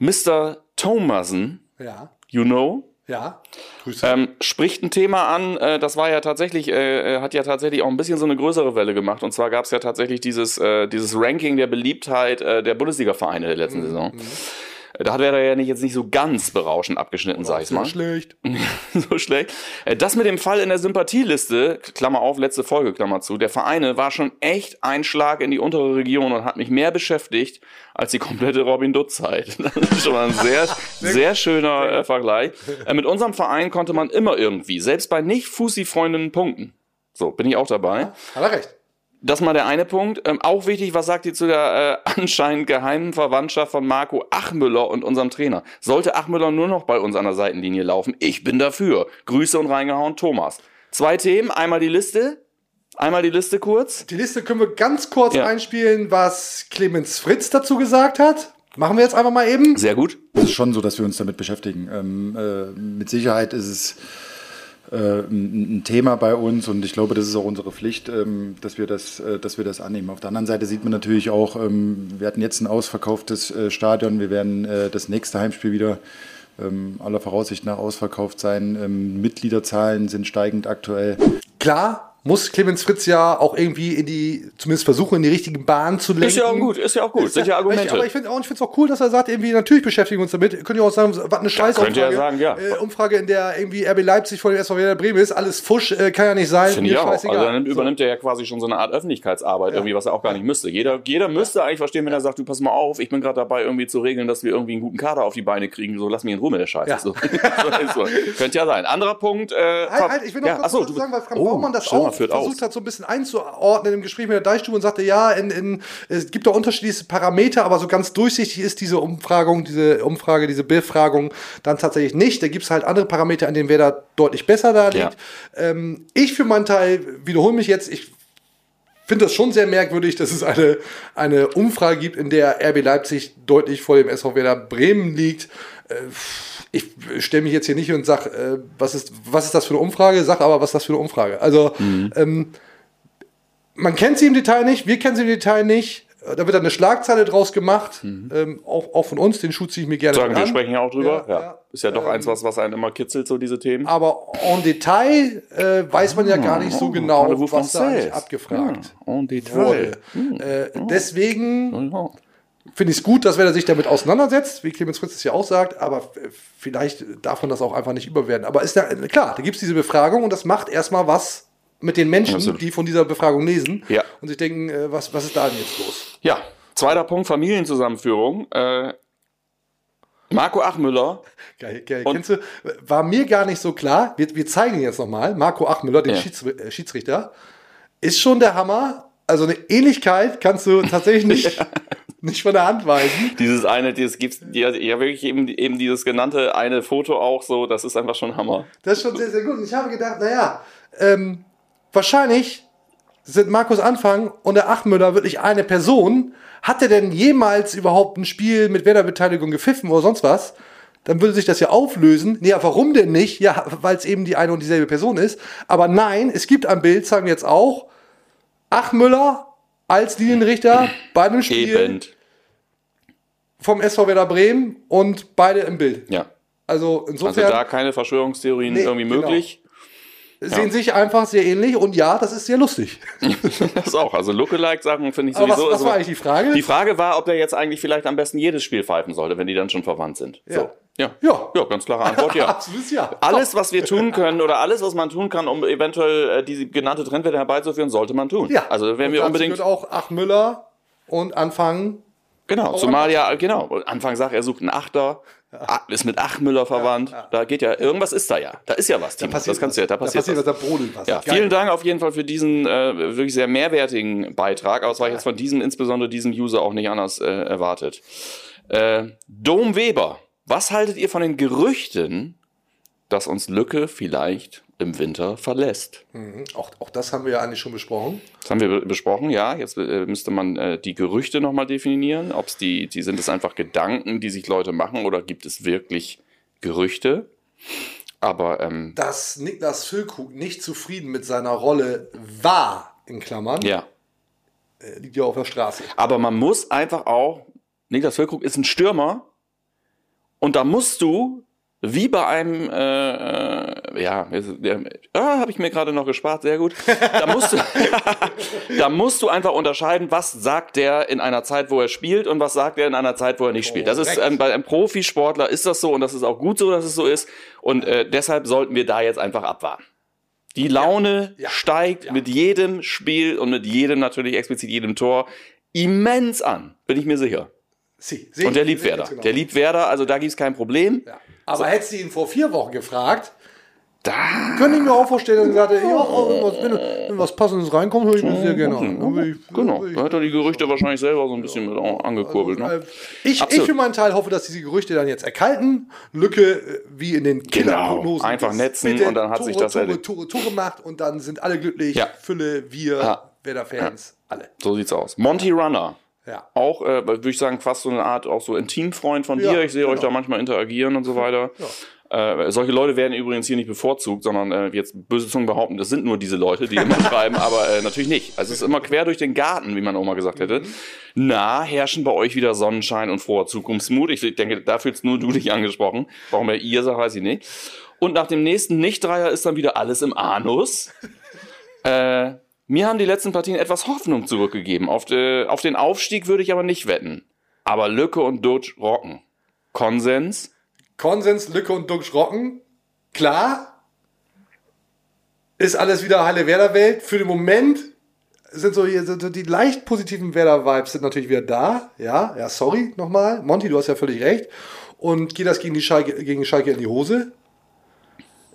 Speaker 4: Mr. Thomason,
Speaker 3: Ja,
Speaker 4: you know,
Speaker 3: ja. Grüße.
Speaker 4: ähm, spricht ein Thema an, äh, das war ja tatsächlich, äh, äh, hat ja tatsächlich auch ein bisschen so eine größere Welle gemacht. Und zwar gab es ja tatsächlich dieses, äh, dieses Ranking der Beliebtheit äh, der Bundesliga-Vereine der
Speaker 3: Mhm.
Speaker 4: letzten Saison. Äh, Da hat er ja nicht, jetzt nicht so ganz berauschend abgeschnitten, sag ich
Speaker 3: Sehr
Speaker 4: mal.
Speaker 3: schlecht.
Speaker 4: so schlecht. Äh, Das mit dem Fall in der Sympathieliste, Klammer auf, letzte Folge, Klammer zu, der Vereine war schon echt ein Schlag in die untere Region und hat mich mehr beschäftigt als die komplette Robin Dutt-Zeit. Das ist schon mal ein sehr, sehr schöner äh, Vergleich. Äh, mit unserem Verein konnte man immer irgendwie, selbst bei nicht Fussi-Freundinnen punkten. So, bin ich auch dabei.
Speaker 3: Hat er recht.
Speaker 4: Das mal der eine Punkt. Ähm, auch wichtig, was sagt ihr zu der äh, anscheinend geheimen Verwandtschaft von Marco Achmüller und unserem Trainer? Sollte Achmüller nur noch bei uns an der Seitenlinie laufen? Ich bin dafür. Grüße und reingehauen, Thomas. Zwei Themen, einmal die Liste. Einmal die Liste kurz.
Speaker 3: Die Liste können wir ganz kurz
Speaker 4: Ja.
Speaker 3: einspielen, was Clemens Fritz dazu gesagt hat. Machen wir jetzt einfach mal eben.
Speaker 4: Sehr gut.
Speaker 7: Es ist schon so, dass wir uns damit beschäftigen. Ähm, äh, mit Sicherheit ist es ein, ein Thema bei uns und ich glaube, das ist auch unsere Pflicht, ähm, dass, wir das, äh, dass wir das annehmen. Auf der anderen Seite sieht man natürlich auch, ähm, wir hatten jetzt ein ausverkauftes äh, Stadion, wir werden äh, das nächste Heimspiel wieder ähm, aller Voraussicht nach ausverkauft sein. Mitgliederzahlen sind steigend aktuell.
Speaker 3: Klar, muss Clemens Fritz ja auch irgendwie in die, zumindest versuchen, in die richtigen Bahnen zu lenken.
Speaker 4: Ist ja auch gut, ist ja auch gut, sind ja Argumente.
Speaker 3: Ich, aber ich finde auch, ich finde es auch cool, dass er sagt, irgendwie, natürlich beschäftigen wir uns damit. Könnt ihr auch sagen, was eine scheiß
Speaker 4: könnt ihr ja sagen, ja.
Speaker 3: Äh, Umfrage, in der irgendwie RB Leipzig vor dem SV Werder Bremen ist, alles Fusch, äh, kann ja nicht sein.
Speaker 4: Finde ich auch.
Speaker 3: scheißegal.
Speaker 4: Also dann
Speaker 3: So.
Speaker 4: übernimmt er ja quasi schon so eine Art Öffentlichkeitsarbeit, irgendwie, was er auch gar nicht müsste. Jeder, jeder müsste eigentlich verstehen, wenn er sagt, du pass mal auf, ich bin gerade dabei, irgendwie zu regeln, dass wir irgendwie einen guten Kader auf die Beine kriegen. So, lass mich in Ruhe mit der Scheiße.
Speaker 3: Ja.
Speaker 4: So. so, so. Könnte ja sein. Anderer Punkt. Äh,
Speaker 3: Halt, halt, ich will noch
Speaker 4: ja,
Speaker 3: kurz
Speaker 4: achso,
Speaker 3: was sagen, weil Frank
Speaker 4: oh,
Speaker 3: Baumann das auch
Speaker 4: führt
Speaker 3: versucht
Speaker 4: aus.
Speaker 3: hat, so ein bisschen einzuordnen im Gespräch mit der Deichstube und sagte, ja, in, in, es gibt doch unterschiedliche Parameter, aber so ganz durchsichtig ist diese Umfragung, diese Umfrage, diese Befragung dann tatsächlich nicht. Da gibt es halt andere Parameter, an denen wer da deutlich besser da liegt.
Speaker 4: Ja.
Speaker 3: Ähm, ich für meinen Teil wiederhole mich jetzt, ich finde das schon sehr merkwürdig, dass es eine, eine Umfrage gibt, in der RB Leipzig deutlich vor dem SV Werder Bremen liegt. Äh, Ich stelle mich jetzt hier nicht und sage, äh, was, ist, was ist das für eine Umfrage, sag aber, was ist das für eine Umfrage. Also, ähm, man kennt sie im Detail nicht, wir kennen sie im Detail nicht. Da wird dann eine Schlagzeile draus gemacht, ähm, auch, auch von uns, den Schuh ziehe ich mir gerne
Speaker 4: Sagen, wir
Speaker 3: an.
Speaker 4: sprechen ja auch drüber.
Speaker 3: Ja,
Speaker 4: Ja,
Speaker 3: ja. Ähm,
Speaker 4: Ist ja doch eins, was, was einen immer kitzelt, so diese Themen.
Speaker 3: Aber en Detail äh, weiß man ja gar nicht so genau,
Speaker 4: Parlez-vous
Speaker 3: was da abgefragt
Speaker 4: Ja, en
Speaker 3: wurde.
Speaker 4: Detail.
Speaker 3: Äh, deswegen. Finde ich es gut, dass Werder sich damit auseinandersetzt, wie Clemens Fritz es ja auch sagt, aber vielleicht darf man das auch einfach nicht überwerten. Aber ist ja klar, da gibt es diese Befragung und das macht erstmal was mit den Menschen,
Speaker 4: Absolut.
Speaker 3: die von dieser Befragung lesen
Speaker 4: Ja.
Speaker 3: und sich denken, äh, was, was ist da denn jetzt los?
Speaker 4: Ja, zweiter Punkt, Familienzusammenführung. Äh, Marco Achmüller,
Speaker 3: Geil, geil. Kennst du, war mir gar nicht so klar, wir, wir zeigen ihn jetzt nochmal, Marco Achmüller, den
Speaker 4: Ja.
Speaker 3: Schieds, äh, Schiedsrichter, ist schon der Hammer. Also eine Ähnlichkeit kannst du tatsächlich nicht, nicht von der Hand weisen.
Speaker 4: dieses eine, dieses gibt's ja, ja wirklich eben, eben dieses genannte eine Foto auch so, das ist einfach schon Hammer.
Speaker 3: Das ist schon sehr, sehr gut. Und ich habe gedacht, naja, ähm, wahrscheinlich sind Markus Anfang und der Achmüller wirklich eine Person. Hat er denn jemals überhaupt ein Spiel mit Werder-Beteiligung gepfiffen oder sonst was? Dann würde sich das ja auflösen. Nee, ja, warum denn nicht? Ja, weil es eben die eine und dieselbe Person ist. Aber nein, es gibt ein Bild, sagen wir jetzt auch, Achmüller als Linienrichter bei einem Spiel
Speaker 4: Eben.
Speaker 3: vom SV Werder Bremen und beide im Bild.
Speaker 4: Ja.
Speaker 3: Also
Speaker 4: Also
Speaker 3: insofern
Speaker 4: da keine Verschwörungstheorien
Speaker 3: Nee,
Speaker 4: irgendwie
Speaker 3: genau.
Speaker 4: möglich.
Speaker 3: Sehen sich einfach sehr ähnlich und ja, das ist sehr lustig.
Speaker 4: Das auch. Also Lookalike-Sachen finde ich
Speaker 3: Aber was,
Speaker 4: sowieso.
Speaker 3: was
Speaker 4: also-
Speaker 3: war eigentlich die Frage?
Speaker 4: Die Frage war, ob er jetzt eigentlich vielleicht am besten jedes Spiel pfeifen sollte, wenn die dann schon verwandt sind.
Speaker 3: Ja.
Speaker 4: So. Ja.
Speaker 3: Ja.
Speaker 4: Ja, ganz klare Antwort, ja.
Speaker 3: Absolutes Ja.
Speaker 4: Alles, was wir tun können oder alles, was man tun kann, um eventuell äh, diese genannte Trendwelle herbeizuführen, sollte man tun.
Speaker 3: Ja.
Speaker 4: Also wenn
Speaker 3: Und
Speaker 4: wir unbedingt.
Speaker 3: auch Ach Müller und Anfang.
Speaker 4: Genau, zumal ja, genau. Anfang sagt, er sucht einen Achter, ist mit Achmüller verwandt. Da geht ja, irgendwas ist da ja. Da ist ja was, Timo. Das kannst du ja, da passiert,
Speaker 3: was,
Speaker 4: was.
Speaker 3: da brodelt was.
Speaker 4: Ja,
Speaker 3: Geil.
Speaker 4: vielen Dank auf jeden Fall für diesen äh, wirklich sehr mehrwertigen Beitrag. Aber es war jetzt von diesem, insbesondere diesem User auch nicht anders äh, erwartet. Äh, Dom Weber, was haltet ihr von den Gerüchten, dass uns Lücke vielleicht im Winter verlässt?
Speaker 3: Auch, auch das haben wir ja eigentlich schon besprochen.
Speaker 4: Das haben wir be- besprochen, ja. Jetzt äh, müsste man äh, die Gerüchte nochmal definieren. Ob es die, die sind es einfach Gedanken, die sich Leute machen, oder gibt es wirklich Gerüchte? Aber ähm,
Speaker 3: Dass Niklas Füllkrug nicht zufrieden mit seiner Rolle war, in Klammern,
Speaker 4: ja.
Speaker 3: äh, liegt ja auf der Straße.
Speaker 4: Aber man muss einfach auch, Niklas Füllkrug ist ein Stürmer und da musst du, wie bei einem, äh, äh, ja, ja ah, habe ich mir gerade noch gespart, sehr gut. Da musst, du, da musst du einfach unterscheiden, was sagt der in einer Zeit, wo er spielt und was sagt er in einer Zeit, wo er nicht spielt. Das ist ähm, bei einem Profisportler ist das so und das ist auch gut so, dass es so ist. Und äh, deshalb sollten wir da jetzt einfach abwarten. Die Laune
Speaker 3: Ja.
Speaker 4: steigt mit jedem Spiel und mit jedem natürlich explizit jedem Tor immens an, bin ich mir sicher.
Speaker 3: Sie, seh-
Speaker 4: Und der liebt Werder.
Speaker 3: genau.
Speaker 4: Der liebt Werder, also da gibt's kein Problem.
Speaker 3: Ja. Aber hättest du ihn vor vier Wochen gefragt, könnte ich mir auch vorstellen, dass er gesagt hätte, ja, wenn, was, wenn, was Passendes reinkommt, höre ich mir sehr gerne an. Ich-
Speaker 4: Genau, da hat er die Gerüchte wahrscheinlich selber so ein bisschen mit angekurbelt.
Speaker 3: Also,
Speaker 4: ne?
Speaker 3: äh, ich, ich für meinen Teil hoffe, dass diese Gerüchte dann jetzt erkalten. Lücke äh, wie in den Killerprognosen.
Speaker 4: Genau. Einfach netzen und dann hat
Speaker 3: Tore,
Speaker 4: sich das
Speaker 3: Tore,
Speaker 4: erledigt.
Speaker 3: Tore, Tore macht und dann sind alle glücklich.
Speaker 4: Ja.
Speaker 3: Fülle, wir,
Speaker 4: Ja.
Speaker 3: Werder-Fans, alle.
Speaker 4: So sieht's aus. Monty Runner.
Speaker 3: Ja.
Speaker 4: Auch, äh, würde ich sagen, fast so eine Art, auch so Intimfreund von
Speaker 3: Ja,
Speaker 4: dir. Ich sehe euch
Speaker 3: genau.
Speaker 4: da manchmal interagieren und so weiter. Äh, solche Leute werden übrigens hier nicht bevorzugt, sondern äh, jetzt böse Zungen behaupten, das sind nur diese Leute, die immer schreiben, aber äh, natürlich nicht. Also es ist immer quer durch den Garten, wie man auch mal gesagt hätte.
Speaker 3: Mhm.
Speaker 4: Na, herrschen bei euch wieder Sonnenschein und froher Zukunftsmut. Ich denke, da fühlst nur du dich angesprochen. Warum er ihr sagt, weiß ich nicht. Und nach dem nächsten Nicht-Dreier ist dann wieder alles im Anus. Äh, mir haben die letzten Partien etwas Hoffnung zurückgegeben. Auf, de, auf den Aufstieg würde ich aber nicht wetten. Aber Lücke und Dutsch rocken. Konsens?
Speaker 3: Konsens, Lücke und Duck Schrocken. Klar. Ist alles wieder heile Werder-Welt. Für den Moment sind so, hier, sind so die leicht positiven Werder-Vibes sind natürlich wieder da. Ja, ja, sorry nochmal. Monty, du hast ja völlig recht. Und geht das gegen die Schalke, gegen Schalke in die Hose?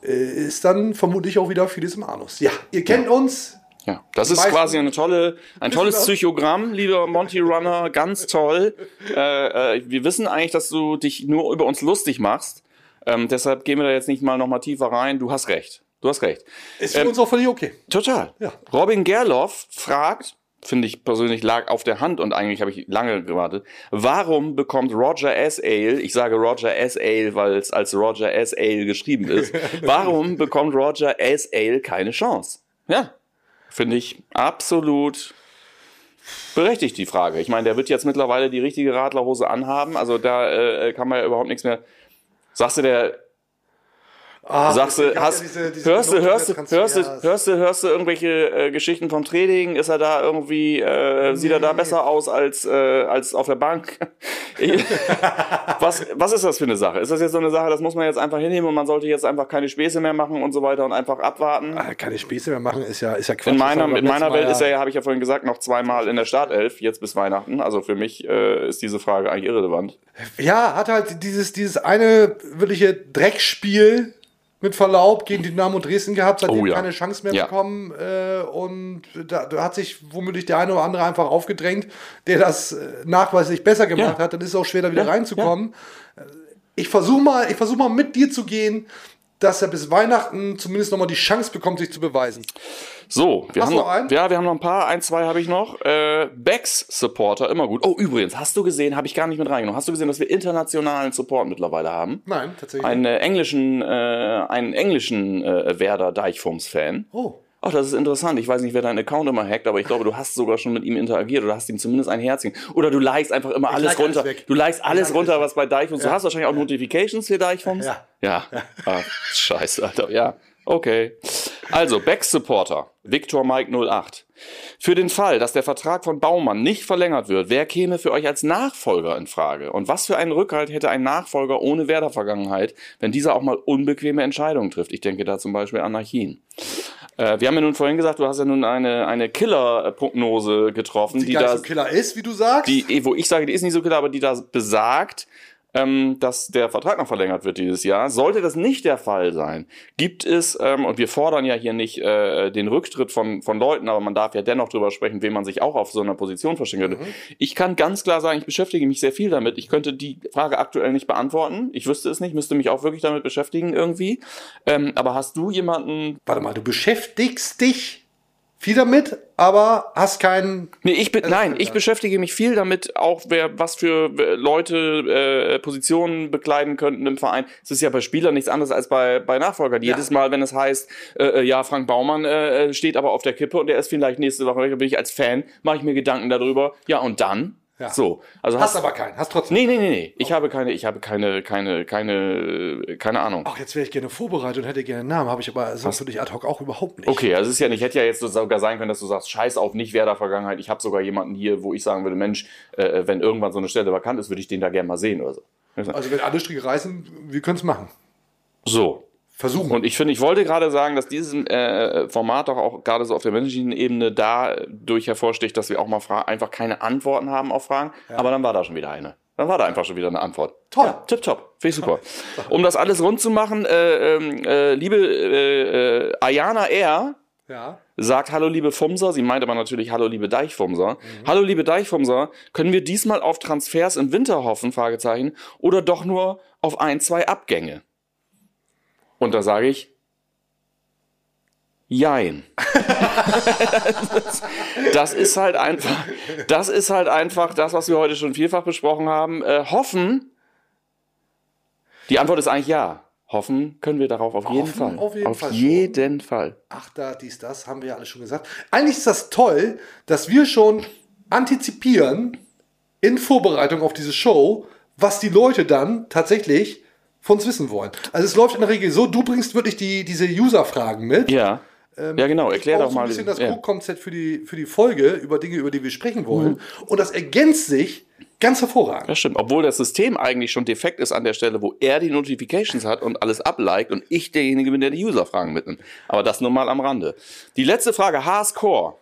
Speaker 3: Äh, Ist dann vermutlich auch wieder vieles im Anus. Ja, ihr kennt uns.
Speaker 4: Ja, das ist quasi eine tolle, ein tolles? Psychogramm, lieber Monty Runner, ganz toll. Äh, äh, wir wissen eigentlich, dass du dich nur über uns lustig machst. Ähm, deshalb gehen wir da jetzt nicht mal noch mal tiefer rein. Du hast recht. Du hast recht.
Speaker 3: Ist für
Speaker 4: Ähm,
Speaker 3: uns auch völlig okay.
Speaker 4: Total.
Speaker 3: Ja.
Speaker 4: Robin Gerloff fragt, finde ich persönlich lag auf der Hand und eigentlich habe ich lange gewartet, warum bekommt Roger S. Ale, ich sage Roger S. Ale, weil es als Roger S. Ale geschrieben ist, warum bekommt Roger S. Ale keine Chance? Ja, finde ich absolut berechtigt die Frage. Ich meine, der wird jetzt mittlerweile die richtige Radlerhose anhaben, also da äh, kann man ja überhaupt nichts mehr. Sagst du, der
Speaker 3: Ah,
Speaker 4: Sagst du, hast,
Speaker 3: ja diese- diese
Speaker 4: hörst, du, hörst, du, hörst, du, hörst du, hörst du irgendwelche äh, Geschichten vom Training? Ist er da irgendwie, äh, sieht er da besser aus als, äh, als auf der Bank? Was, was ist das für eine Sache? Ist das jetzt so eine Sache, das muss man jetzt einfach hinnehmen und man sollte jetzt einfach keine Späße mehr machen und so weiter und einfach abwarten?
Speaker 3: Ah, keine Späße mehr machen, ist ja, ist ja Quatsch.
Speaker 4: In meiner, in meiner Welt ist er ja, habe ich ja vorhin gesagt, noch zweimal in der Startelf, jetzt bis Weihnachten. Also für mich äh, ist diese Frage eigentlich irrelevant.
Speaker 3: Ja, hat halt dieses, dieses eine wirkliche Dreckspiel mit Verlaub gegen Dynamo Dresden gehabt, seitdem
Speaker 4: Oh ja.
Speaker 3: keine Chance mehr
Speaker 4: Ja.
Speaker 3: bekommen. Äh, und da, da hat sich womöglich der eine oder andere einfach aufgedrängt, der das äh, nachweislich besser gemacht
Speaker 4: Ja.
Speaker 3: hat. Dann ist es auch schwer, da wieder reinzukommen. Äh, Ich versuche mal, ich versuch mal mit dir zu gehen, dass er bis Weihnachten zumindest nochmal die Chance bekommt, sich zu beweisen.
Speaker 4: So, wir
Speaker 3: Hast
Speaker 4: haben noch
Speaker 3: einen?
Speaker 4: ja, wir haben noch ein paar, ein, zwei habe ich noch. Äh, Becks Supporter, immer gut. Oh, übrigens, hast du gesehen, habe ich gar nicht mit reingenommen. Hast du gesehen, dass wir internationalen Support mittlerweile haben?
Speaker 3: Nein, tatsächlich.
Speaker 4: Einen äh, englischen, äh, einen englischen äh, Werder Deichfums-Fan.
Speaker 3: oh.
Speaker 4: Ach, das ist interessant. Ich weiß nicht, wer deinen Account immer hackt, aber ich glaube, du hast sogar schon mit ihm interagiert oder hast ihm zumindest ein Herzchen. Oder du likest einfach immer alles
Speaker 3: like alles
Speaker 4: runter.
Speaker 3: weg.
Speaker 4: du likest alles
Speaker 3: like
Speaker 4: runter,
Speaker 3: alles
Speaker 4: was bei Deichfums. Du hast wahrscheinlich auch Notifications für Deichfums.
Speaker 3: Ja.
Speaker 4: Ja. Ah, scheiße, Alter. Ja. Okay. Also, Back-Supporter, Victor Mike 08. Für den Fall, dass der Vertrag von Baumann nicht verlängert wird, wer käme für euch als Nachfolger in Frage? Und was für einen Rückhalt hätte ein Nachfolger ohne Werder-Vergangenheit, wenn dieser auch mal unbequeme Entscheidungen trifft? Ich denke da zum Beispiel an Nachin. Äh, wir haben ja nun vorhin gesagt, du hast ja nun eine, eine Killer-Prognose getroffen,
Speaker 3: Die,
Speaker 4: die,
Speaker 3: gar nicht
Speaker 4: da,
Speaker 3: so Killer ist, wie du sagst.
Speaker 4: die, wo ich sage, die ist nicht so klar, aber die da besagt, ähm, dass der Vertrag noch verlängert wird dieses Jahr. Sollte das nicht der Fall sein, gibt es, ähm, und wir fordern ja hier nicht äh, den Rücktritt von, von Leuten, aber man darf ja dennoch drüber sprechen, wen man sich auch auf so einer Position verstehen könnte. Ich kann ganz klar sagen, ich beschäftige mich sehr viel damit. Ich könnte die Frage aktuell nicht beantworten. Ich wüsste es nicht, müsste mich auch wirklich damit beschäftigen irgendwie. Ähm, aber hast du jemanden,
Speaker 3: Warte mal, du beschäftigst dich viel damit, aber hast keinen.
Speaker 4: Nee, ich bin, nein, ich
Speaker 3: ja.
Speaker 4: beschäftige mich viel damit, auch wer, was für äh, Leute äh, Positionen bekleiden könnten im Verein. Es ist ja bei Spielern nichts anderes als bei, bei Nachfolgern. Jedes Mal, wenn es heißt, äh, äh, ja, Frank Baumann äh, steht aber auf der Kippe und er ist vielleicht nächste Woche, weg, bin ich als Fan, mache ich mir Gedanken darüber. Ja, und dann?
Speaker 3: Ja.
Speaker 4: So. Also
Speaker 3: Hast aber keinen, hast trotzdem.
Speaker 4: Nee, nee, nee, nee. Ich habe keine, ich habe keine, keine, keine, keine Ahnung.
Speaker 3: Ach, jetzt wäre ich gerne vorbereitet und hätte gerne einen Namen, habe ich aber so für dich ad hoc auch überhaupt nicht.
Speaker 4: Okay, also es ist ja nicht, hätte ja jetzt sogar sein können, dass du sagst, scheiß auf nicht Werder Vergangenheit. Ich habe sogar jemanden hier, wo ich sagen würde, Mensch, äh, wenn irgendwann so eine Stelle vakant ist, würde ich den da gerne mal sehen oder so.
Speaker 3: Also wenn alle Stricke reißen, wir können es machen.
Speaker 4: So.
Speaker 3: Versuchen.
Speaker 4: Und ich finde, ich wollte gerade sagen, dass dieses äh, Format doch auch gerade so auf der menschlichen Ebene dadurch hervorsticht, dass wir auch mal einfach keine Antworten haben auf Fragen. Aber dann war da schon wieder eine. Dann war da einfach schon wieder eine Antwort.
Speaker 3: Toll.
Speaker 4: Ja, tipptopp. Finde ich super. Um das alles rund zu machen, äh, ähm, äh, liebe äh, äh, Ayana R.,
Speaker 3: ja.
Speaker 4: sagt Hallo liebe Fumser, sie meint aber natürlich Hallo liebe Deichfumser. Hallo liebe Deichfumser, können wir diesmal auf Transfers im Winter hoffen, Fragezeichen, oder doch nur auf ein, zwei Abgänge? Und da sage ich, jein. das, ist halt einfach, das ist halt einfach das, was wir heute schon vielfach besprochen haben. Äh, hoffen, die Antwort ist eigentlich ja. hoffen können wir darauf auf jeden
Speaker 3: Hoffen
Speaker 4: Fall.
Speaker 3: auf jeden Fall schon.
Speaker 4: jeden Fall.
Speaker 3: Ach, da, dies, das, haben wir ja alle schon gesagt. Eigentlich ist das toll, dass wir schon antizipieren in Vorbereitung auf diese Show, was die Leute dann tatsächlich von uns wissen wollen. Also es läuft in der Regel so, du bringst wirklich die, diese User-Fragen mit.
Speaker 4: Ja. ja, genau. Erklär doch mal.
Speaker 3: ein bisschen das
Speaker 4: ja.
Speaker 3: Grundkonzept für die, für die Folge, über Dinge, über die wir sprechen wollen.
Speaker 4: Mhm.
Speaker 3: Und das ergänzt sich ganz hervorragend.
Speaker 4: Das stimmt. Obwohl das System eigentlich schon defekt ist an der Stelle, wo er die Notifications hat und alles abliked und ich derjenige bin, der die User-Fragen mitnimmt. Aber das nur mal am Rande. Die letzte Frage, Hardcore.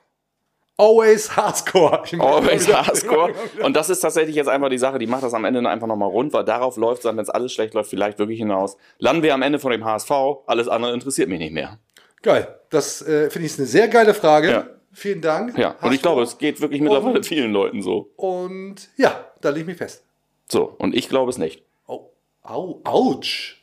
Speaker 3: Always Hardcore. Ich
Speaker 4: Always
Speaker 3: wieder-
Speaker 4: Hardcore. Und das ist tatsächlich jetzt einfach die Sache, die macht das am Ende dann einfach nochmal rund, weil darauf läuft es dann, wenn es alles schlecht läuft, vielleicht wirklich hinaus. Landen wir am Ende von dem HSV, alles andere interessiert mich nicht mehr.
Speaker 3: Geil. Das äh, finde ich eine sehr geile Frage.
Speaker 4: Ja.
Speaker 3: Vielen Dank.
Speaker 4: Ja, und ich glaube, es geht wirklich mittlerweile
Speaker 3: Und-
Speaker 4: vielen Leuten so.
Speaker 3: Und ja, da lege ich mich fest.
Speaker 4: So, und ich glaube es nicht.
Speaker 3: Oh, au, ouch.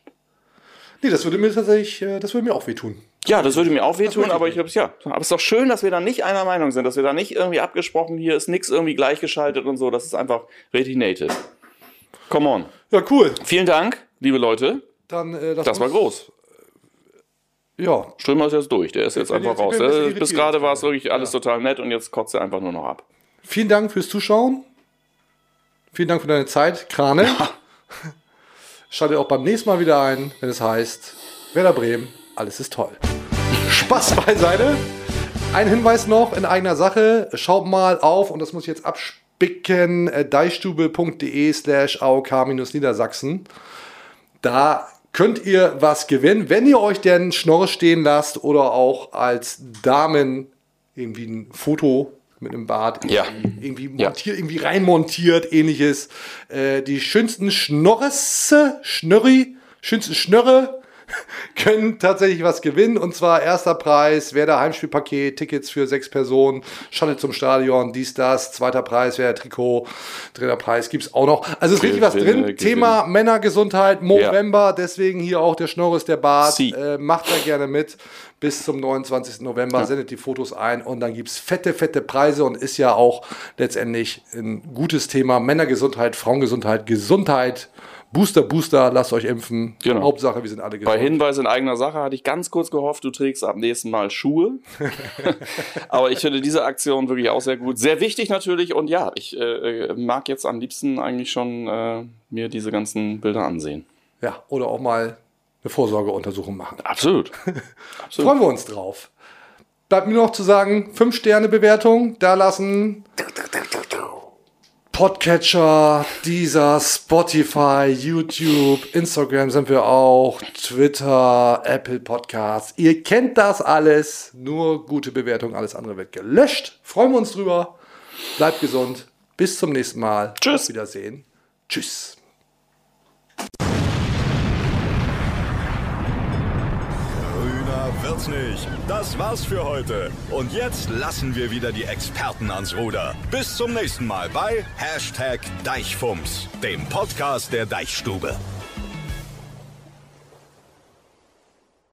Speaker 3: Nee, das würde mir tatsächlich, äh, das würde mir auch wehtun.
Speaker 4: Ja, das würde mir auch wehtun, aber
Speaker 3: ich
Speaker 4: glaube es ja. Aber es ist doch schön, dass wir da nicht einer Meinung sind, dass wir da nicht irgendwie abgesprochen, hier ist nichts irgendwie gleichgeschaltet und so. Das ist einfach native. Come on.
Speaker 3: Ja, cool.
Speaker 4: Vielen Dank, liebe Leute.
Speaker 3: Dann, äh, lass
Speaker 4: Das war groß.
Speaker 3: Ja,
Speaker 4: Strömer ist jetzt durch. Der ist jetzt einfach raus.
Speaker 3: ein
Speaker 4: Äh, Bis gerade war es wirklich alles total nett und jetzt kotzt er einfach nur noch ab.
Speaker 3: vielen Dank fürs Zuschauen. Vielen Dank für deine Zeit, Krane. Schaltet auch beim nächsten Mal wieder ein, wenn es heißt Werder Bremen, alles ist toll. Spaß beiseite. Ein Hinweis noch in eigener Sache. Schaut mal auf, und das muss ich jetzt abspicken, äh, deichstube.de slash AOK-Niedersachsen. Da könnt ihr was gewinnen, wenn ihr euch denn Schnorre stehen lasst oder auch als Damen irgendwie ein Foto mit einem Bart
Speaker 4: Ja.
Speaker 3: irgendwie, irgendwie
Speaker 4: Ja.
Speaker 3: montiert, irgendwie reinmontiert, ähnliches. Äh, die schönsten Schnorresse, Schnörri, schönsten Schnörre können tatsächlich was gewinnen. Und zwar erster Preis, Werder Heimspielpaket, Tickets für sechs Personen, Shuttle zum Stadion, dies, das. Zweiter Preis, Werder Trikot, dritter Preis gibt's auch noch. Also ist richtig was drin.
Speaker 4: Gewinne.
Speaker 3: Thema Männergesundheit, November, deswegen hier auch der Schnorris, der Bart. Äh, macht da gerne mit. Bis zum 29. November sendet die Fotos ein und dann gibt's fette, fette Preise und ist ja auch letztendlich ein gutes Thema. Männergesundheit, Frauengesundheit, Gesundheit. Booster, Booster, lasst euch impfen.
Speaker 4: Genau.
Speaker 3: Hauptsache, wir sind alle
Speaker 4: Bei
Speaker 3: gesund.
Speaker 4: Hinweis in eigener Sache hatte ich ganz kurz gehofft, du trägst ab nächsten Mal Schuhe. Aber ich finde diese Aktion wirklich auch sehr gut. Sehr wichtig natürlich. Und ja, ich äh, mag jetzt am liebsten eigentlich schon äh, mir diese ganzen Bilder ansehen.
Speaker 3: Ja, oder auch mal eine Vorsorgeuntersuchung machen.
Speaker 4: Absolut. Absolut.
Speaker 3: Freuen wir uns drauf. Bleibt mir noch zu sagen, 5-Sterne-Bewertung da lassen. Podcatcher, Deezer, Spotify, YouTube, Instagram sind wir auch, Twitter, Apple Podcasts. Ihr kennt das alles. Nur gute Bewertung, alles andere wird gelöscht. Freuen wir uns drüber. Bleibt gesund. Bis zum nächsten Mal.
Speaker 4: Tschüss.
Speaker 3: Auf Wiedersehen. Tschüss.
Speaker 2: Wird's nicht. Das war's für heute. Und jetzt lassen wir wieder die Experten ans Ruder. Bis zum nächsten Mal bei Hashtag Deichfumms, dem Podcast der Deichstube.